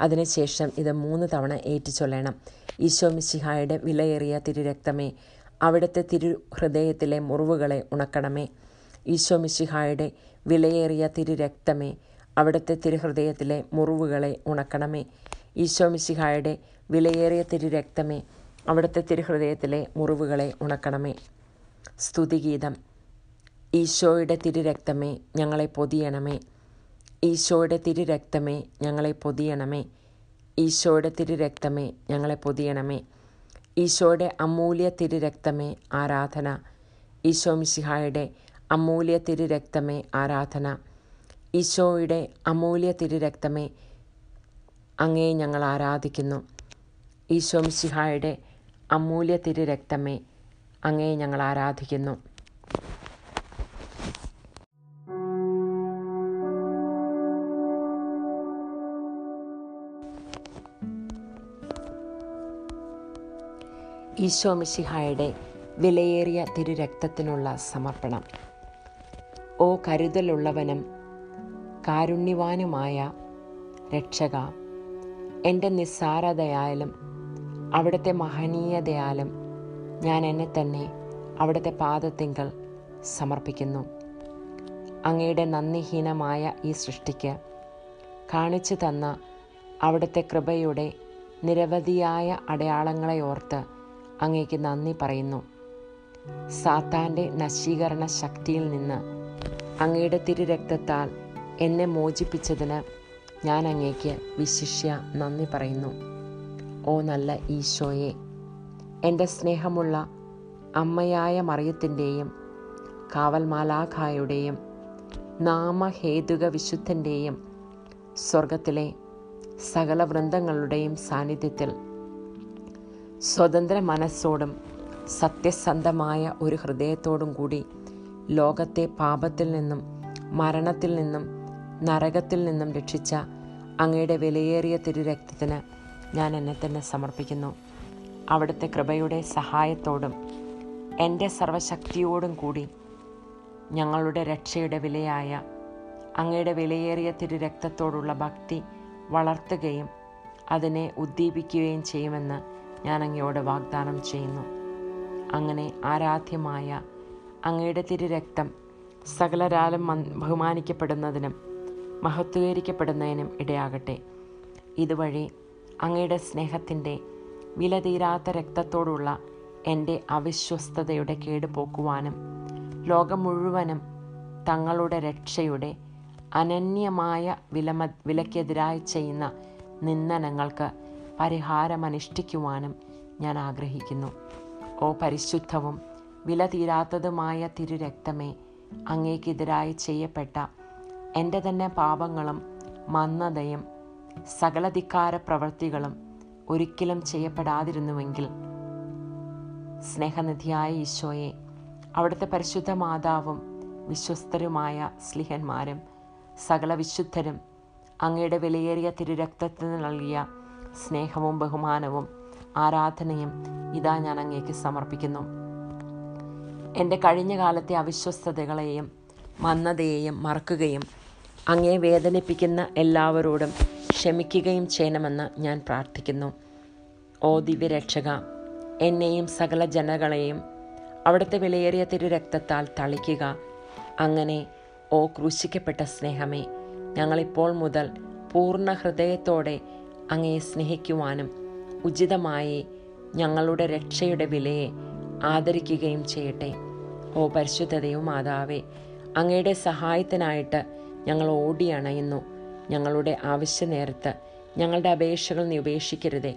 അതിനുശേഷം ഇത് മൂന്ന് തവണ ഏറ്റുചൊല്ലണം ഈശോ മിശിഹായുടെ വിലയേറിയ തിരുരക്തമേ അവിടുത്തെ തിരു ഹൃദയത്തിലെ മുറിവുകളെ ഉണക്കണമേ. ഈശോ മിശിഹായുടെ വിലയേറിയ തിരുരക്തമേ അവിടുത്തെ തിരുഹൃദയത്തിലെ മുറിവുകളെ ഉണക്കണമേ. ഈശോ മിശിഹായുടെ വിലയേറിയ തിരുരക്തമേ അവിടുത്തെ തിരുഹൃദയത്തിലെ മുറിവുകളെ ഉണക്കണമേ. സ്തുതിഗീതം. ഈശോയുടെ തിരുരക്തമേ ഞങ്ങളെ പൊതിയണമേ. ഈശോയുടെ തിരു രക്തമേ ഞങ്ങളെ പൊതിയണമേ. ഈശോയുടെ തിരു രക്തമേ ഞങ്ങളെ പൊതിയണമേ. ഈശോയുടെ അമൂല്യ തിരു രക്തമേ ആരാധന. ഈശോ മിശിഹായുടെ അമൂല്യ തിരു രക്തമേ ആരാധന. ഈശോയുടെ അമൂല്യ തിരു രക്തമേ അങ്ങേ ഞങ്ങൾ ആരാധിക്കുന്നു. ഈശോ മിശിഹായുടെ അമൂല്യ തിരു രക്തമേ അങ്ങേ ഞങ്ങൾ ആരാധിക്കുന്നു. ഈശോ മിശിഹായുടെ വിലയേറിയ തിരുരക്തത്തിനുള്ള സമർപ്പണം. ഓ കരുതലുള്ളവനും കാരുണ്യവാനുമായ രക്ഷക എന്റെ നിസ്സാരതയാലും അവിടുത്തെ മഹനീയതയാലും ഞാൻ എന്നെ തന്നെ അവിടുത്തെ പാദത്തിങ്കൾ സമർപ്പിക്കുന്നു. അങ്ങയുടെ നന്ദിഹീനമായ ഈ സൃഷ്ടിക്ക് കാണിച്ചു തന്ന അവിടുത്തെ കൃപയുടെ നിരവധിയായ അടയാളങ്ങളെ ഓർത്ത് അങ്ങേക്ക് നന്ദി പറയുന്നു. സാത്താന്റെ നശീകരണ ശക്തിയിൽ നിന്ന് അങ്ങയുടെ തിരുരക്തത്താൽ എന്നെ മോചിപ്പിച്ചതിന് ഞാൻ അങ്ങേക്ക് വിശിഷ്യ നന്ദി പറയുന്നു. ഓ നല്ല ഈശോയെ എന്റെ സ്നേഹമുള്ള അമ്മയായ മറിയത്തിന്റെയും കാവൽമാലാഖായുടെയും നാമഹേതുക വിശുദ്ധന്റെയും സ്വർഗത്തിലെ സകല വൃന്ദങ്ങളുടെയും സാന്നിധ്യത്തിൽ സ്വതന്ത്ര മനസ്സോടും സത്യസന്ധമായ ഒരു ഹൃദയത്തോടും കൂടി ലോകത്തെ പാപത്തിൽ നിന്നും മരണത്തിൽ നിന്നും നരകത്തിൽ നിന്നും രക്ഷിച്ച അങ്ങയുടെ വിലയേറിയ തിരുരക്തത്തിന് ഞാൻ എന്നെ തന്നെ സമർപ്പിക്കുന്നു. അവിടുത്തെ കൃപയുടെ സഹായത്തോടും എന്റെ സർവശക്തിയോടും കൂടി ഞങ്ങളുടെ രക്ഷയുടെ വിലയായ അങ്ങയുടെ വിലയേറിയ തിരുരക്തത്തോടുള്ള ഭക്തി വളർത്തുകയും അതിനെ ഉദ്ദീപിക്കുകയും ചെയ്യുമെന്ന് ഞാൻ അങ്ങയോട് വാഗ്ദാനം ചെയ്യുന്നു. അങ്ങനെ ആരാധ്യമായ അങ്ങയുടെ തിരുരക്തം സകലരാലും മന് ബഹുമാനിക്കപ്പെടുന്നതിനും മഹത്വീകരിക്കപ്പെടുന്നതിനും ഇടയാകട്ടെ. ഇതുവഴി അങ്ങയുടെ സ്നേഹത്തിന്റെ വിലതീരാത്ത രക്തത്തോടുള്ള എന്റെ അവിശ്വസ്തതയുടെ കേട് പോക്കുവാനും ലോകം മുഴുവനും തങ്ങളുടെ രക്ഷയുടെ അനന്യമായ വിലമ വിലക്കെതിരായി ചെയ്യുന്ന നിന്ദനങ്ങൾക്ക് പരിഹാരമനുഷ്ഠിക്കുവാനും ഞാൻ ആഗ്രഹിക്കുന്നു. ഓ പരിശുദ്ധവും വില തീരാത്തതുമായ തിരുരക്തമേ അങ്ങേക്കെതിരായി ചെയ്യപ്പെട്ട എന്റെ തന്നെ പാപങ്ങളും മന്ദതയും സകലധിക്കാര പ്രവൃത്തികളും ഒരിക്കലും ചെയ്യപ്പെടാതിരുന്നുവെങ്കിൽ സ്നേഹനിധിയായ ഈശോയെ അവിടുത്തെ പരിശുദ്ധ മാതാവും വിശ്വസ്തരുമായ സ്ലിഹന്മാരും സകല വിശുദ്ധരും അങ്ങയുടെ വിലയേറിയ തിരുരക്തത്തിന് നൽകിയ സ്നേഹവും ബഹുമാനവും ആരാധനയും ഇതാ ഞാൻ അങ്ങേക്ക് സമർപ്പിക്കുന്നു. എന്റെ കഴിഞ്ഞ കാലത്തെ അവിശ്വസ്തതകളെയും മന്ദതയെയും മറക്കുകയും അങ്ങേ വേദനിപ്പിക്കുന്ന എല്ലാവരോടും ക്ഷമിക്കുകയും ചെയ്യണമെന്ന് ഞാൻ പ്രാർത്ഥിക്കുന്നു. ഓ ദിവ്യരക്ഷക എന്നെയും സകല ജനകളെയും അവിടുത്തെ വിലയേറിയ തിരു രക്തത്താൽ തളിക്കുക. അങ്ങനെ ഓ ക്രൂശിക്കപ്പെട്ട സ്നേഹമേ ഞങ്ങളിപ്പോൾ മുതൽ പൂർണ ഹൃദയത്തോടെ അങ്ങയെ സ്നേഹിക്കുവാനും ഉചിതമായി ഞങ്ങളുടെ രക്ഷയുടെ വിലയെ ആദരിക്കുകയും ചെയ്യട്ടെ. ഓ പരിശുദ്ധതയോ മാതാവേ അങ്ങയുടെ സഹായത്തിനായിട്ട് ഞങ്ങൾ ഓടിയണയുന്നു. ഞങ്ങളുടെ ആവശ്യ നേരത്ത് ഞങ്ങളുടെ അപേക്ഷകൾ നീ ഉപേക്ഷിക്കരുതേ.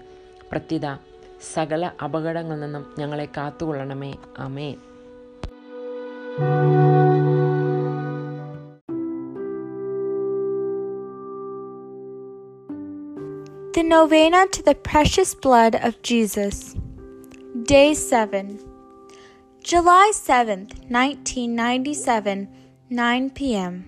പ്രത്യുത സകല അപകടങ്ങളിൽ നിന്നും ഞങ്ങളെ കാത്തുകൊള്ളണമേ. അമേ
Novena to the Precious Blood of Jesus. Day 7. July 7th, 1997, 9 p.m.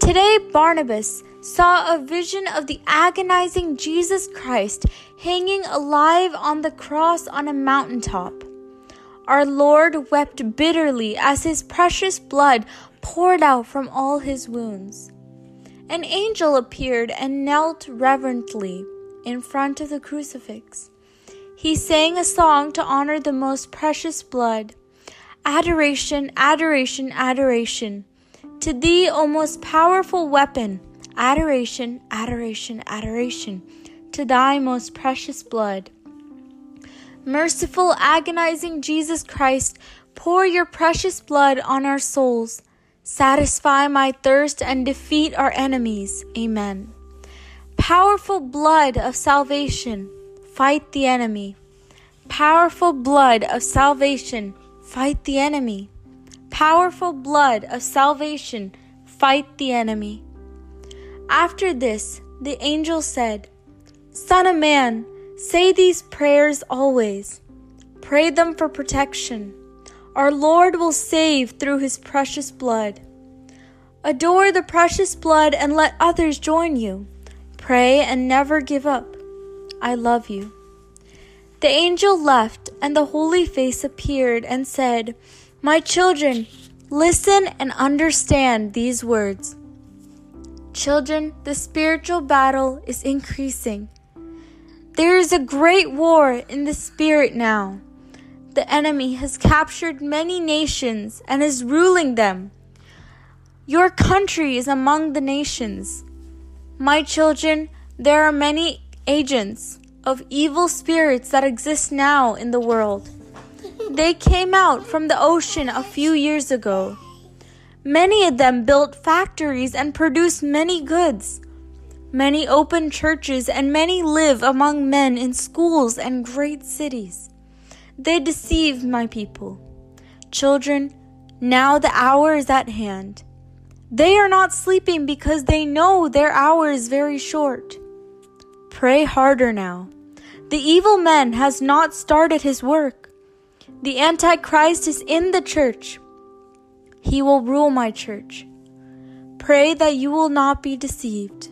Today, Barnabas saw a vision of the agonizing Jesus Christ hanging alive on the cross on a mountaintop. Our Lord wept bitterly as his precious blood poured out from all his wounds. An angel appeared and knelt reverently in front of the crucifix. He sang a song to honor the most precious blood. Adoration, adoration, adoration. To thee, O most powerful weapon. Adoration, adoration, adoration. To thy most precious blood. Merciful, agonizing Jesus Christ, pour your precious blood on our souls. Satisfy my thirst and defeat our enemies. Amen. Powerful blood of salvation, fight the enemy. Powerful blood of salvation, fight the enemy. Powerful blood of salvation, fight the enemy. After this, the angel said, Son of man, say these prayers always. Pray them for protection. Our Lord will save through his precious blood. Adore the precious blood and let others join you. Pray and never give up. I love you. The angel left, and the holy face appeared and said, My children, listen and understand these words. Children, the spiritual battle is increasing. There is a great war in the spirit now. The enemy has captured many nations and is ruling them. Your country is among the nations. My children, there are many agents of evil spirits that exist now in the world. They came out from the ocean a few years ago. Many of them built factories and produced many goods. Many open churches and many live among men in schools and great cities. They deceive my people. Children, now the hour is at hand. They are not sleeping because they know their hour is very short. Pray harder now. The evil man has not started his work. The Antichrist is in the church. He will rule my church. Pray that you will not be deceived.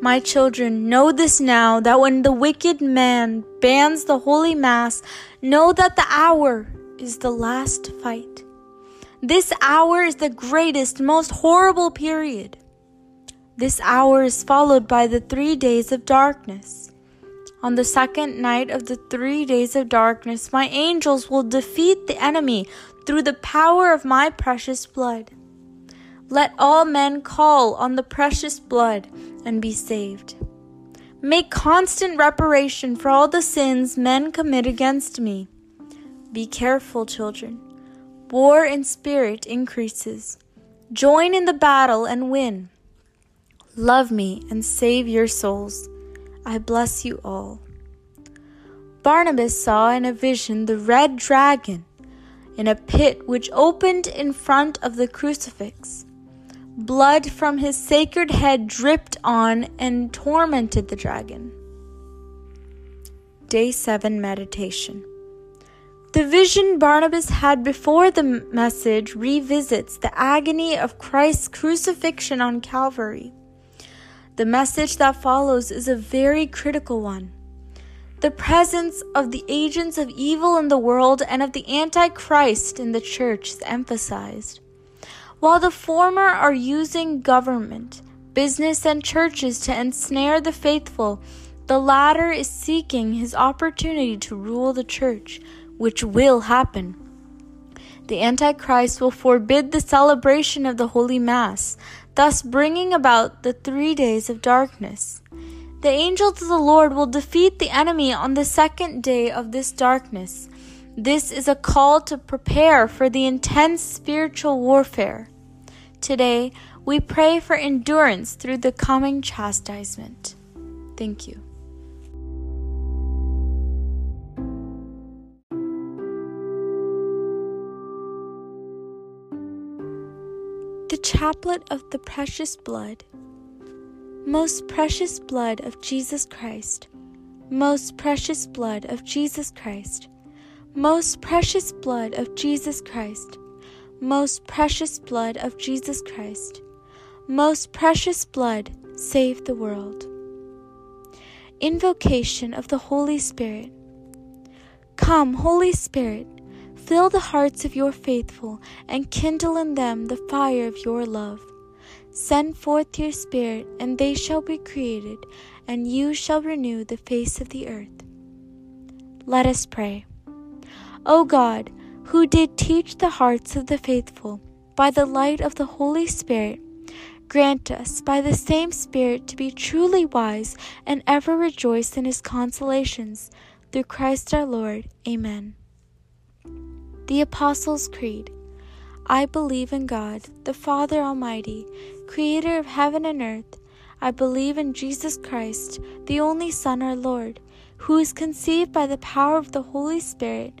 My children, know this now that when the wicked man bans the holy mass, know that the hour is the last fight. This hour is the greatest, most horrible period. This hour is followed by the three days of darkness. On the second night of the three days of darkness, my angels will defeat the enemy through the power of my precious blood. Let all men call on the precious blood and be saved. Make constant reparation for all the sins men commit against me. Be careful, children. War in spirit increases. Join in the battle and win. Love me and save your souls. I bless you all. Barnabas saw in a vision the red dragon in a pit which opened in front of the crucifix. Blood from his sacred head dripped on and tormented the dragon. Day 7 Meditation The vision Barnabas had before the message revisits the agony of Christ's crucifixion on Calvary. The message that follows is a very critical one. The presence of the agents of evil in the world and of the Antichrist in the church is emphasized. While the former are using government, business, and churches to ensnare the faithful, the latter is seeking his opportunity to rule the church, which will happen. The Antichrist will forbid the celebration of the Holy Mass, thus bringing about the three days of darkness. The angels of the Lord will defeat the enemy on the second day of this darkness. This is a call to prepare for the intense spiritual warfare. Today, we pray for endurance through the coming chastisement. Thank you. The Chaplet of the Precious Blood. Most precious blood of Jesus Christ, most precious blood of Jesus Christ, most precious blood of Jesus Christ, most precious blood of Jesus Christ, most precious blood, save the world. Invocation of the Holy Spirit. Come, Holy Spirit, fill the hearts of your faithful and kindle in them the fire of your love. Send forth your Spirit, and they shall be created, and you shall renew the face of the earth. Let us pray. O God, who did teach the hearts of the faithful by the light of the Holy Spirit, grant us by the same Spirit to be truly wise and ever rejoice in his consolations. Through Christ our Lord. Amen. The Apostles' Creed. I believe in God, the Father Almighty, creator of heaven and earth. I believe in Jesus Christ, the only Son, our Lord, who was conceived by the power of the Holy Spirit,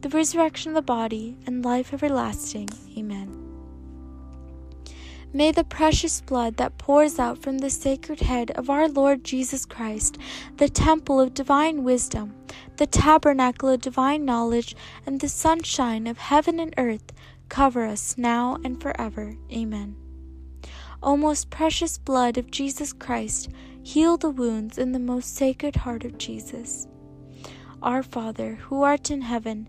the resurrection of the body, and life everlasting. Amen. May the precious blood that pours out from the sacred head of our Lord Jesus Christ, the temple of divine wisdom, the tabernacle of divine knowledge, and the sunshine of heaven and earth, cover us now and forever. Amen. O most precious blood of Jesus Christ, heal the wounds in the most sacred heart of Jesus. Our Father, who art in heaven,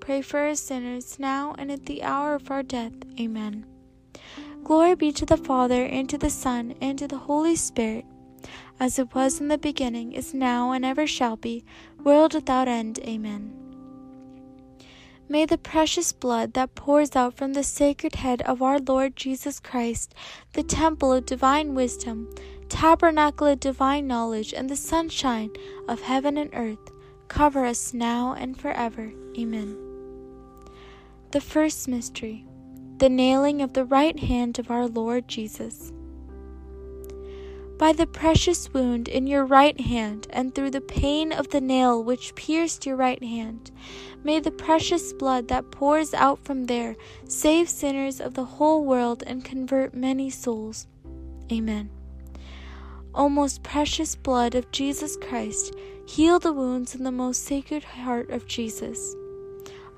pray for us sinners, now and at the hour of our death. Amen. Glory be to the Father, and to the Son, and to the Holy Spirit, as it was in the beginning, is now, and ever shall be, world without end. Amen. May the precious blood that pours out from the sacred head of our Lord Jesus Christ, the temple of divine wisdom, tabernacle of divine knowledge, and the sunshine of heaven and earth, cover us now and forever. Amen. The first mystery, the nailing of the right hand of our Lord Jesus. By the precious wound in your right hand, and through the pain of the nail which pierced your right hand, may the precious blood that pours out from there save sinners of the whole world and convert many souls. Amen. O most precious blood of Jesus Christ, heal the wounds in the most sacred heart of Jesus.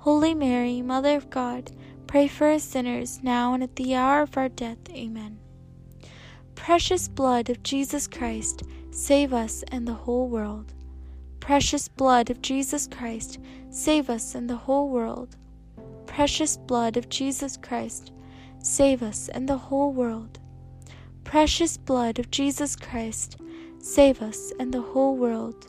Holy Mary, Mother of God, pray for us sinners, now and at the hour of our death. Amen. Precious blood of Jesus Christ, save us and the whole world. Precious blood of Jesus Christ, save us and the whole world. Precious blood of Jesus Christ, save us and the whole world. Precious blood of Jesus Christ, save us and the whole world.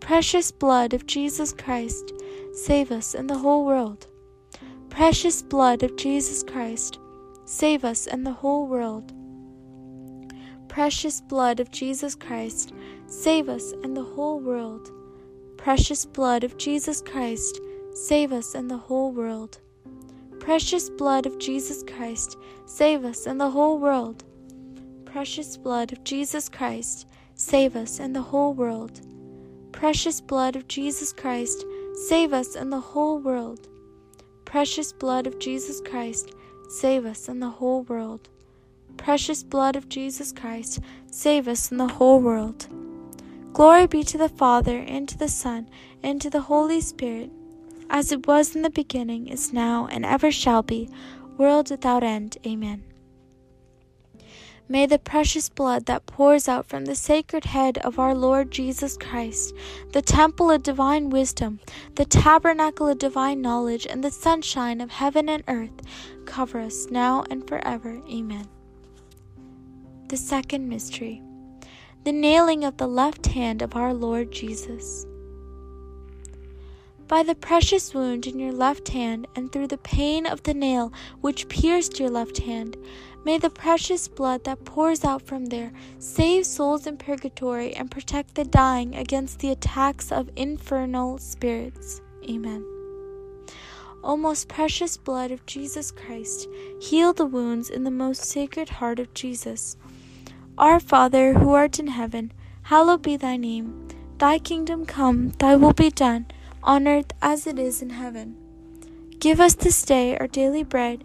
Precious blood of Jesus Christ, save us and the whole world. Precious blood of Jesus Christ, save us and the whole world precious blood of Jesus Christ, save us and the whole world. Precious blood of Jesus Christ, save us and the whole world. Precious blood of Jesus Christ, save us and the whole world. Precious blood of Jesus Christ, save us and the whole world. Precious blood of Jesus Christ, save us and the whole world. Precious blood of Jesus Christ, save us and the whole world precious blood of Jesus Christ, save us and the whole world. Glory be to the Father, and to the Son, and to the Holy Spirit, as it was in the beginning, is now, and ever shall be, world without end. Amen. May the precious blood that pours out from the sacred head of our Lord Jesus Christ, the temple of divine wisdom, the tabernacle of divine knowledge, and the sunshine of heaven and earth cover us now and forever. Amen. The second mystery the nailing of the left hand of our Lord Jesus. By the precious wound in your left hand, and through the pain of the nail which pierced your left hand, may the precious blood that pours out from there save souls in purgatory and protect the dying against the attacks of infernal spirits. Amen. O most precious blood of Jesus Christ, heal the wounds in the most sacred heart of Jesus. Our Father, who art in heaven, hallowed be thy name. Thy kingdom come, thy will be done, on earth as it is in heaven. Give us this day our daily bread,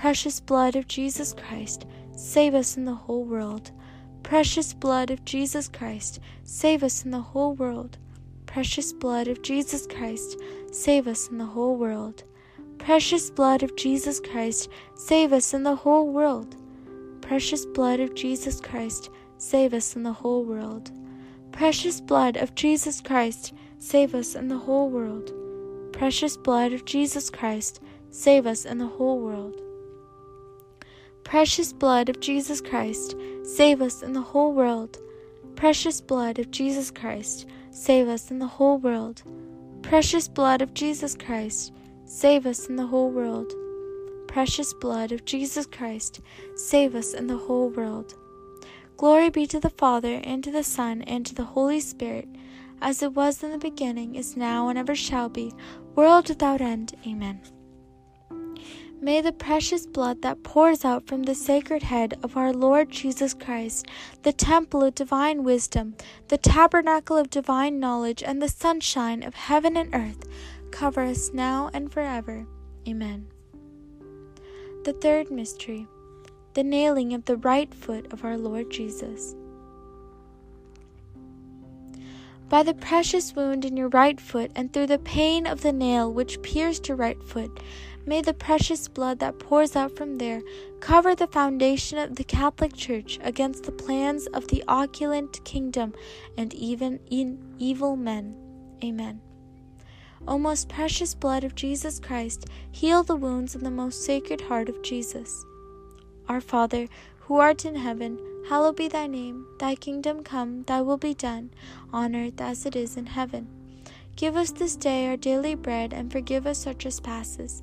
Precious blood of Jesus Christ, save us in the whole world. Precious blood of Jesus Christ, save us in the whole world. Precious blood of Jesus Christ, save us in the whole world. Precious blood of Jesus Christ, save us in the whole world precious blood of Jesus Christ, save us in the whole world. Precious blood of Jesus Christ, save us in the whole world. Precious blood of Jesus Christ, save us in the whole world. Precious blood of Jesus Christ, save us in the whole world. Precious blood of Jesus Christ, save us in the whole world. Precious blood of Jesus Christ, save us in the whole world precious blood of Jesus Christ, save us and the whole world. Glory be to the Father, and to the Son, and to the Holy Spirit, as it was in the beginning, is now, and ever shall be, world without end. Amen. May the precious blood that pours out from the sacred head of our Lord Jesus Christ, the temple of divine wisdom, the tabernacle of divine knowledge, and the sunshine of heaven and earth cover us now and forever. Amen. The third mystery, the nailing of the right foot of our Lord Jesus. By the precious wound in your right foot, and through the pain of the nail which pierced your right foot, May the precious blood that pours out from there cover the foundation of the Catholic Church against the plans of the occult kingdom and even in evil men. Amen. O most precious blood of Jesus Christ, heal the wounds in the most sacred heart of Jesus. Our Father, who art in heaven, hallowed be thy name. Thy kingdom come, thy will be done, on earth as it is in heaven. Give us this day our daily bread, and forgive us our trespasses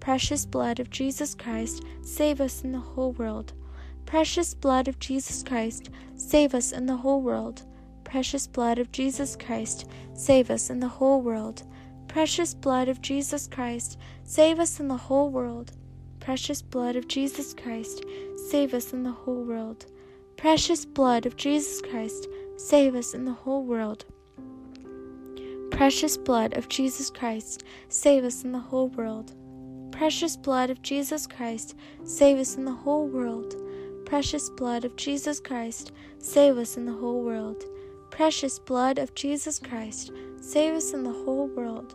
Precious blood of Jesus Christ, save us in the whole world. Precious blood of Jesus Christ, save us in the whole world. Precious blood of Jesus Christ, save us in the whole world. Precious blood of Jesus Christ, save us in the whole world. Precious blood of Jesus Christ, save us in the whole world. Precious blood of Jesus Christ, save us in the whole world. Precious blood of Jesus Christ, save us in the whole world. Precious blood of Jesus Christ, save us in the whole world. Precious blood of Jesus Christ, save us in the whole world. Precious blood of Jesus Christ, save us in the whole world.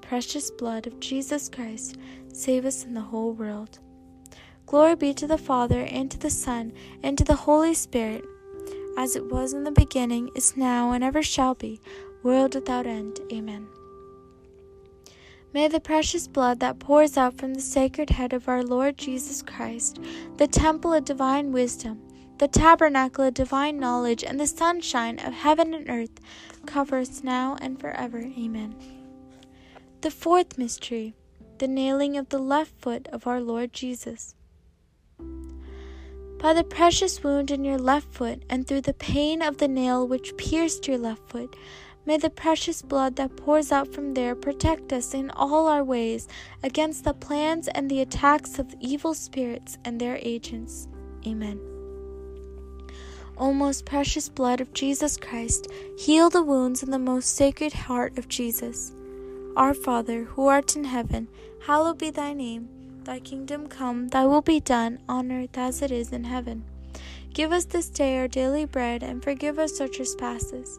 Precious blood of Jesus Christ, save us in the whole world. Glory be to the Father, and to the Son, and to the Holy Spirit, as it was in the beginning, is now, and ever shall be, world without end. Amen. May the precious blood that pours out from the sacred head of our Lord Jesus Christ, the temple of divine wisdom, the tabernacle of divine knowledge, and the sunshine of heaven and earth cover us now and forever. Amen. The fourth mystery, the nailing of the left foot of our Lord Jesus. By the precious wound in your left foot, and through the pain of the nail which pierced your left foot, May the precious blood that pours out from there protect us in all our ways against the plans and the attacks of evil spirits and their agents. Amen. O most precious blood of Jesus Christ, heal the wounds in the most sacred heart of Jesus. Our Father, who art in heaven, hallowed be thy name. Thy kingdom come, thy will be done, on earth as it is in heaven. Give us this day our daily bread, and forgive us our trespasses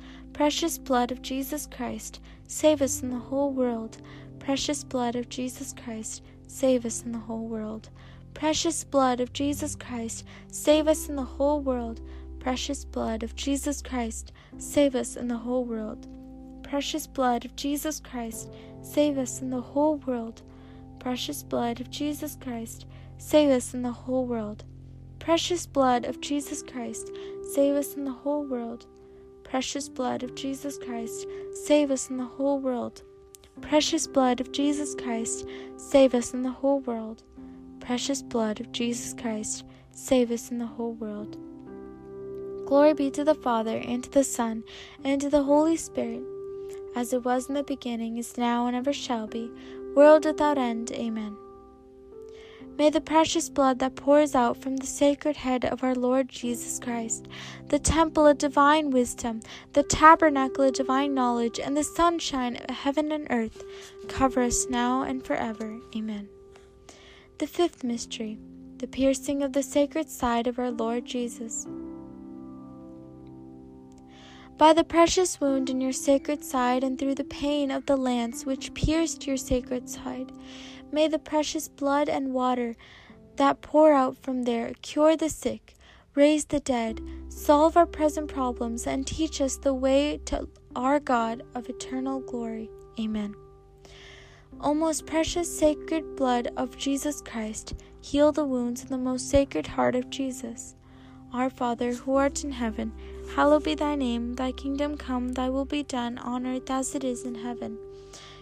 Precious blood of Jesus Christ, save us in the whole world. Precious blood of Jesus Christ, save us in the whole world. Precious blood of Jesus Christ, save us in the whole world. Precious blood of Jesus Christ, save us in the whole world. Precious blood of Jesus Christ, save us in the whole world. Precious blood of Jesus Christ, save us in the whole world. Precious blood of Jesus Christ, save us in the whole world. Precious blood of Jesus Christ, save us in the whole world. Precious blood of Jesus Christ, save us in the whole world. Precious blood of Jesus Christ, save us in the whole world. Glory be to the Father, and to the Son, and to the Holy Spirit, as it was in the beginning, is now, and ever shall be, world without end. Amen. May the precious blood that pours out from the sacred head of our Lord Jesus Christ, the temple of divine wisdom, the tabernacle of divine knowledge, and the sunshine of heaven and earth, cover us now and forever. Amen. The fifth mystery, the piercing of the sacred side of our Lord Jesus. By the precious wound in your sacred side, and through the pain of the lance which pierced your sacred side, may the precious blood and water that pour out from there cure the sick, raise the dead, solve our present problems, and teach us the way to our God of eternal glory. Amen. O most precious sacred blood of Jesus Christ, heal the wounds in the most sacred heart of Jesus. Our Father, who art in heaven, hallowed be thy name. Thy kingdom come, thy will be done on earth as it is in heaven.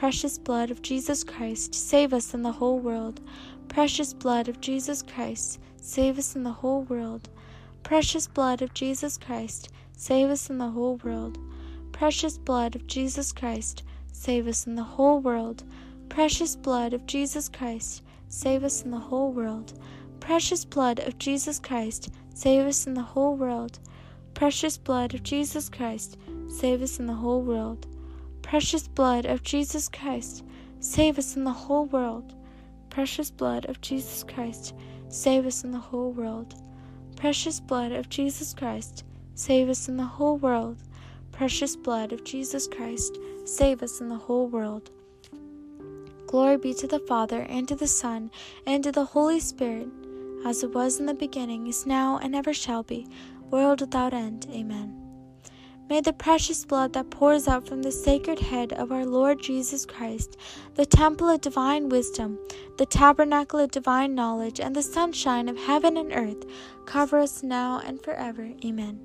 Precious blood of Jesus Christ, save us in the whole world. Precious blood of Jesus Christ, save us in the whole world. Precious blood of Jesus Christ, save us in the whole world. Precious blood of Jesus Christ, save us in the whole world. Precious blood of Jesus Christ, save us in the whole world. Precious blood of Jesus Christ, save us in the whole world. Precious blood of Jesus Christ, save us in the whole world. Precious blood of Jesus Christ, save us in the whole world. Precious blood of Jesus Christ, save us in the whole world. Precious blood of Jesus Christ, save us in the whole world. Precious blood of Jesus Christ, save us in the whole world. Glory be to the Father, and to the Son, and to the Holy Spirit, as it was in the beginning, is now, and ever shall be, world without end. Amen. May the precious blood that pours out from the sacred head of our Lord Jesus Christ, the temple of divine wisdom, the tabernacle of divine knowledge, and the sunshine of heaven and earth cover us now and forever. Amen.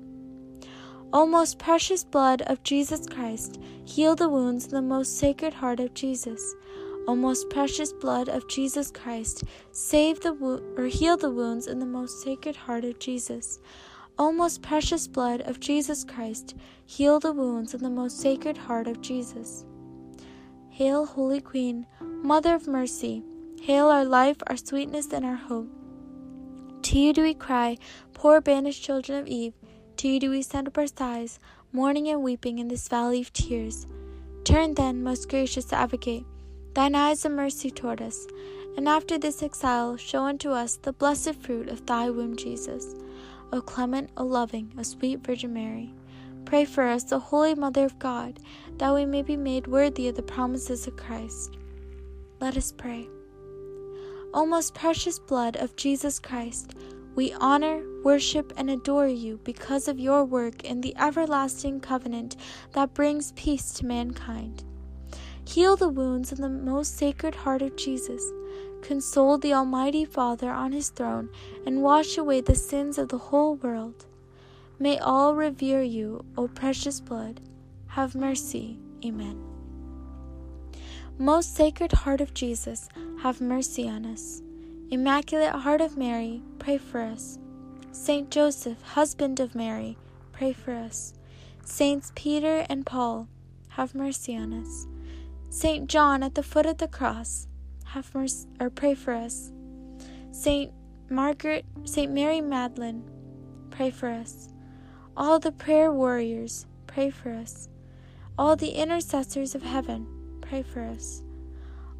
O most precious blood of Jesus Christ, heal the wounds in the most sacred heart of Jesus. O most precious blood of Jesus Christ, save the wo- or heal the wounds in the most sacred heart of Jesus. O most precious blood of Jesus Christ, heal the wounds in the most sacred heart of Jesus. Hail, Holy Queen, Mother of Mercy, hail our life, our sweetness, and our hope. To you do we cry, poor banished children of Eve. To you do we send up our sighs, mourning and weeping in this valley of tears. Turn then, most gracious Advocate, thine eyes of mercy toward us, and after this exile show unto us the blessed fruit of thy womb, Jesus. O clement, O loving, O sweet Virgin Mary, pray for us, the Holy Mother of God, that we may be made worthy of the promises of Christ. Let us pray. O most precious blood of Jesus Christ, we honor, worship, and adore you because of your work in the everlasting covenant that brings peace to mankind. Heal the wounds in the most sacred heart of Jesus. Console the Almighty Father on his throne and wash away the sins of the whole world. May all revere you, O precious blood. Have mercy. Amen. Most Sacred Heart of Jesus, have mercy on us. Immaculate Heart of Mary, pray for us. Saint Joseph, husband of Mary, pray for us. Saints Peter and Paul, have mercy on us. Saint John at the foot of the cross, have mercy or pray for us. Saint Margaret, Saint Mary Magdalene, pray for us. All the prayer warriors, pray for us. All the intercessors of heaven, pray for us.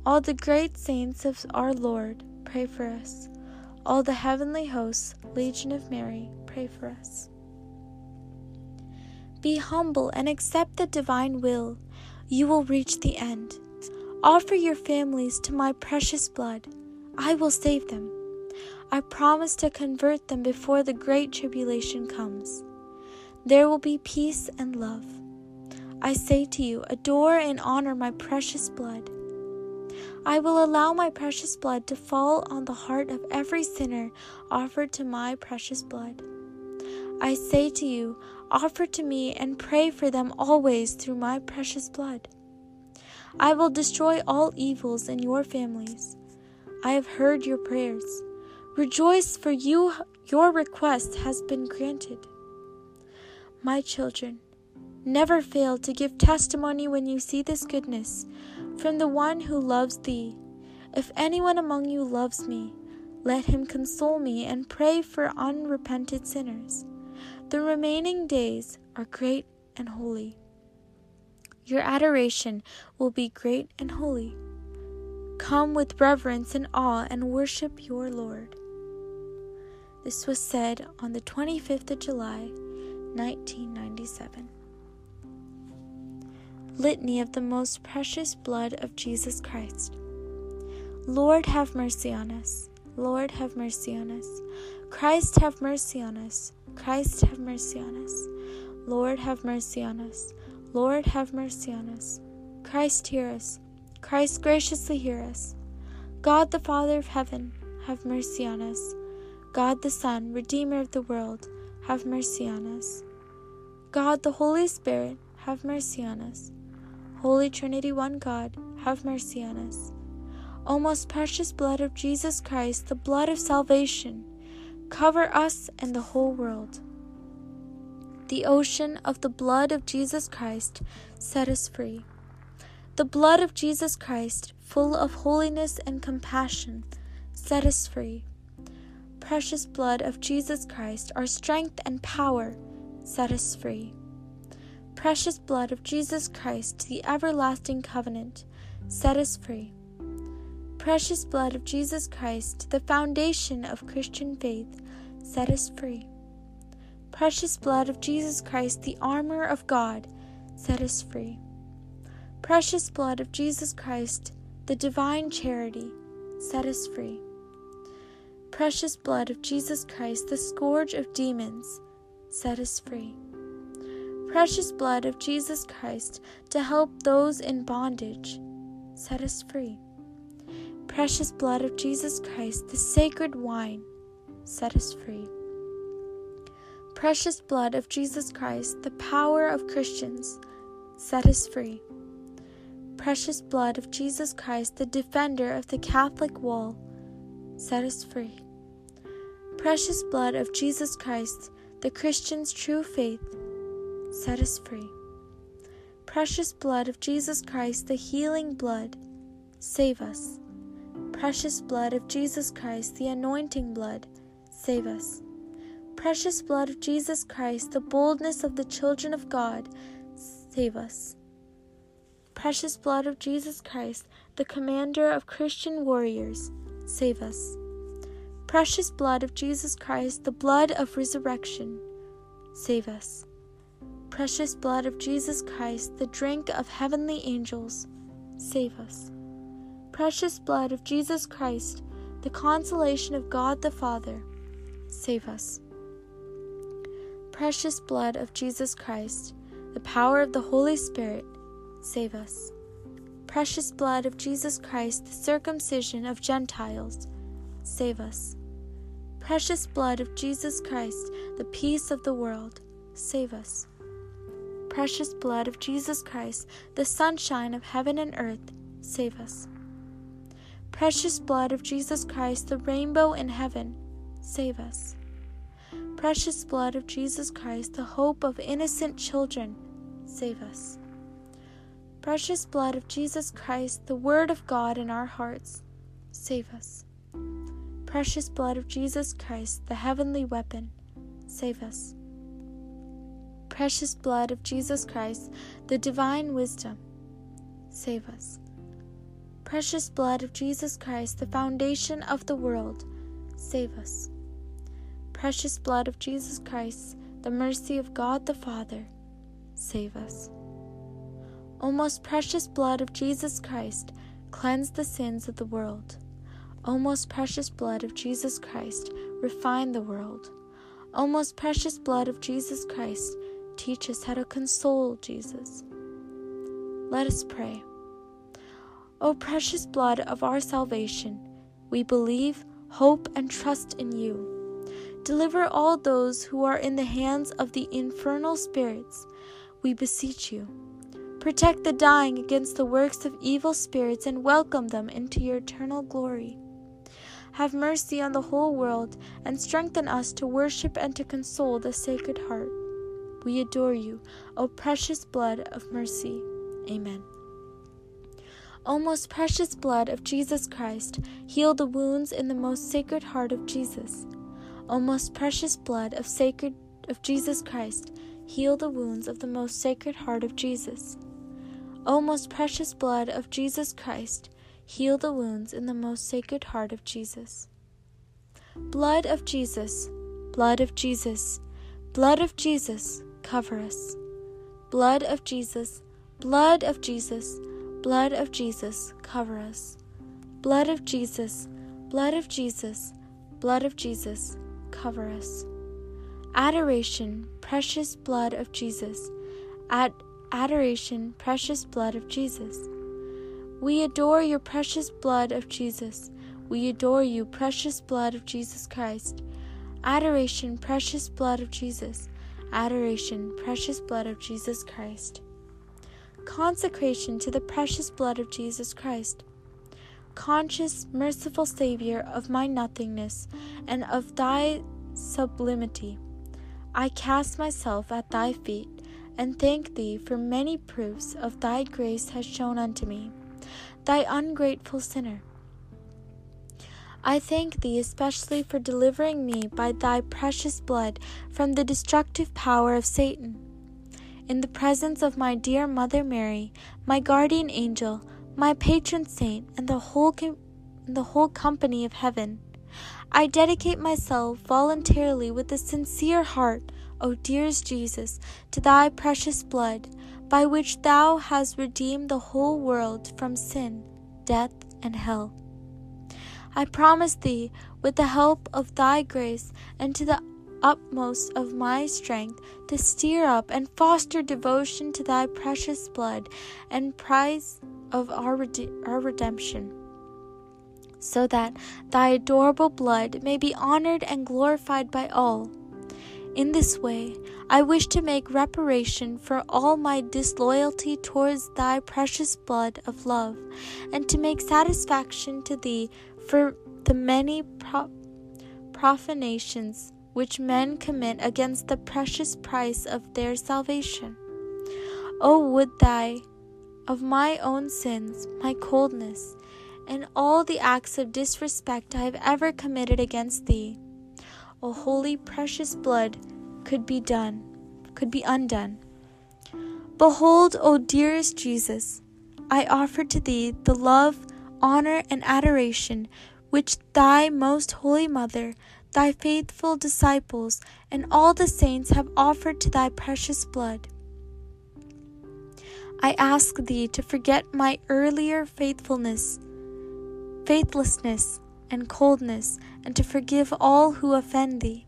All the great saints of our Lord, pray for us. All the heavenly hosts, Legion of Mary, pray for us. Be humble and accept the divine will. You will reach the end. Offer your families to my precious blood. I will save them. I promise to convert them before the great tribulation comes. There will be peace and love. I say to you, adore and honor my precious blood. I will allow my precious blood to fall on the heart of every sinner offered to my precious blood. I say to you, offer to me and pray for them always through my precious blood. I will destroy all evils in your families. I have heard your prayers. Rejoice, for you your request has been granted. My children, never fail to give testimony when you see this goodness from the one who loves thee. If anyone among you loves me, let him console me and pray for unrepented sinners. The remaining days are great and holy. Your adoration will be great and holy. Come with reverence and awe and worship your Lord. This was said on the 25th of July, 1997. Litany of the Most Precious Blood of Jesus Christ. Lord, have mercy on us. Lord, have mercy on us. Christ, have mercy on us. Christ, have mercy on us. Lord, have mercy on us. Lord, have mercy on us. Christ, hear us. Christ, graciously hear us. God, the Father of heaven, have mercy on us. God, the Son, Redeemer of the world, have mercy on us. God, the Holy Spirit, have mercy on us. Holy Trinity, one God, have mercy on us. O most precious blood of Jesus Christ, the blood of salvation, cover us and the whole world. The ocean of the blood of Jesus Christ set us free. The blood of Jesus Christ, full of holiness and compassion, set us free. Precious blood of Jesus Christ, our strength and power, set us free. Precious blood of Jesus Christ, the everlasting covenant, set us free. Precious blood of Jesus Christ, the foundation of Christian faith, set us free. Precious blood of Jesus Christ, the armor of God, set us free. Precious blood of Jesus Christ, the divine charity, set us free. Precious blood of Jesus Christ, the scourge of demons, set us free. Precious blood of Jesus Christ, to help those in bondage, set us free. Precious blood of Jesus Christ, the sacred wine, set us free precious blood of Jesus Christ, the power of Christians, set us free. Precious blood of Jesus Christ, the defender of the Catholic wall, set us free. Precious blood of Jesus Christ, the Christian's true faith, set us free. Precious blood of Jesus Christ, the healing blood, save us. Precious blood of Jesus Christ, the anointing blood, save us precious blood of Jesus Christ, the boldness of the children of God, save us. Precious blood of Jesus Christ, the commander of Christian warriors, save us. Precious blood of Jesus Christ, the blood of resurrection, save us. Precious blood of Jesus Christ, the drink of heavenly angels, save us. Precious blood of Jesus Christ, the consolation of God the Father, save us precious blood of Jesus Christ, the power of the Holy Spirit, save us. Precious blood of Jesus Christ, the circumcision of Gentiles, save us. Precious blood of Jesus Christ, the peace of the world, save us. Precious blood of Jesus Christ, the sunshine of heaven and earth, save us. Precious blood of Jesus Christ, the rainbow in heaven, save us precious blood of Jesus Christ, the hope of innocent children, save us. Precious blood of Jesus Christ, the Word of God in our hearts, save us. Precious blood of Jesus Christ, the heavenly weapon, save us. Precious blood of Jesus Christ, the divine wisdom, save us. Precious blood of Jesus Christ, the foundation of the world, save us precious blood of Jesus Christ, the mercy of God the Father, save us. O most precious blood of Jesus Christ, cleanse the sins of the world. O most precious blood of Jesus Christ, refine the world. O most precious blood of Jesus Christ, teach us how to console Jesus. Let us pray. O precious blood of our salvation, we believe, hope, and trust in you. Deliver all those who are in the hands of the infernal spirits, we beseech you. Protect the dying against the works of evil spirits and welcome them into your eternal glory. Have mercy on the whole world, and strengthen us to worship and to console the Sacred Heart. We adore you, O precious blood of mercy. Amen. O most precious blood of Jesus Christ, heal the wounds in the most sacred heart of Jesus. O most precious blood of sacred of Jesus Christ, heal the wounds of the most sacred heart of Jesus. O most precious blood of Jesus Christ, heal the wounds in the most sacred heart of Jesus. Blood of Jesus, blood of Jesus, blood of Jesus, cover us. Blood of Jesus, blood of Jesus, blood of Jesus, cover us. Blood of Jesus, blood of Jesus, blood of Jesus, cover us. Adoration, precious blood of Jesus. Ad- adoration, precious blood of Jesus. We adore your precious blood of Jesus. We adore you, precious blood of Jesus Christ. Adoration, precious blood of Jesus. Adoration, precious blood of Jesus Christ. Consecration to the precious blood of Jesus Christ. Conscious, merciful Savior of my nothingness and of thy sublimity, I cast myself at thy feet and thank thee for many proofs of thy grace has shown unto me, thy ungrateful sinner. I thank thee especially for delivering me by thy precious blood from the destructive power of Satan. In the presence of my dear Mother Mary, my guardian angel, my patron saint, and the whole com- the whole company of heaven, I dedicate myself voluntarily with a sincere heart, O dearest Jesus, to thy precious blood, by which thou hast redeemed the whole world from sin, death, and hell. I promise thee, with the help of thy grace and to the utmost of my strength, to stir up and foster devotion to thy precious blood and prize of our, rede- our redemption so that thy adorable blood may be honored and glorified by all. In this way, I wish to make reparation for all my disloyalty towards thy precious blood of love, and to make satisfaction to thee for the many pro- profanations which men commit against the precious price of their salvation. O would thy, of my own sins, my coldness, and all the acts of disrespect I have ever committed against thee, O holy precious blood, could be done, could be undone. Behold, O dearest Jesus, I offer to thee the love, honor, and adoration which thy most holy mother, thy faithful disciples, and all the saints have offered to thy precious blood. I ask thee to forget my earlier faithfulness faithlessness, and coldness, and to forgive all who offend thee.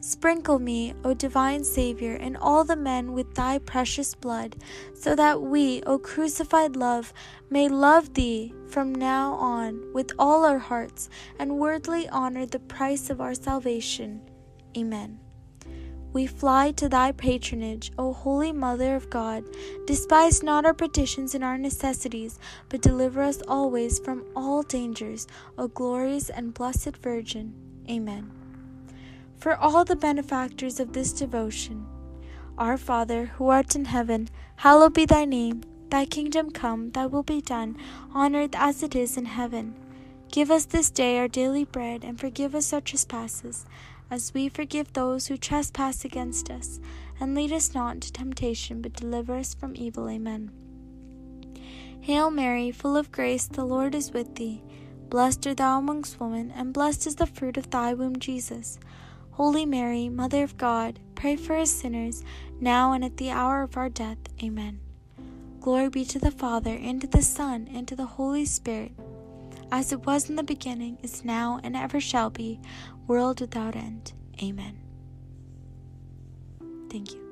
Sprinkle me, O divine Saviour, and all the men with thy precious blood, so that we, O crucified love, may love thee from now on with all our hearts, and worthily honor the price of our salvation. Amen. We fly to thy patronage, O Holy Mother of God. Despise not our petitions and our necessities, but deliver us always from all dangers, O glorious and blessed Virgin. Amen. For all the benefactors of this devotion, Our Father, who art in heaven, hallowed be thy name. Thy kingdom come, thy will be done, on earth as it is in heaven. Give us this day our daily bread, and forgive us our trespasses as we forgive those who trespass against us. And lead us not into temptation, but deliver us from evil. Amen. Hail Mary, full of grace, the Lord is with thee. Blessed art thou amongst women, and blessed is the fruit of thy womb, Jesus. Holy Mary, Mother of God, pray for us sinners, now and at the hour of our death. Amen. Glory be to the Father, and to the Son, and to the Holy Spirit as it was in the beginning, is now, and ever shall be, world without end. Amen. Thank you.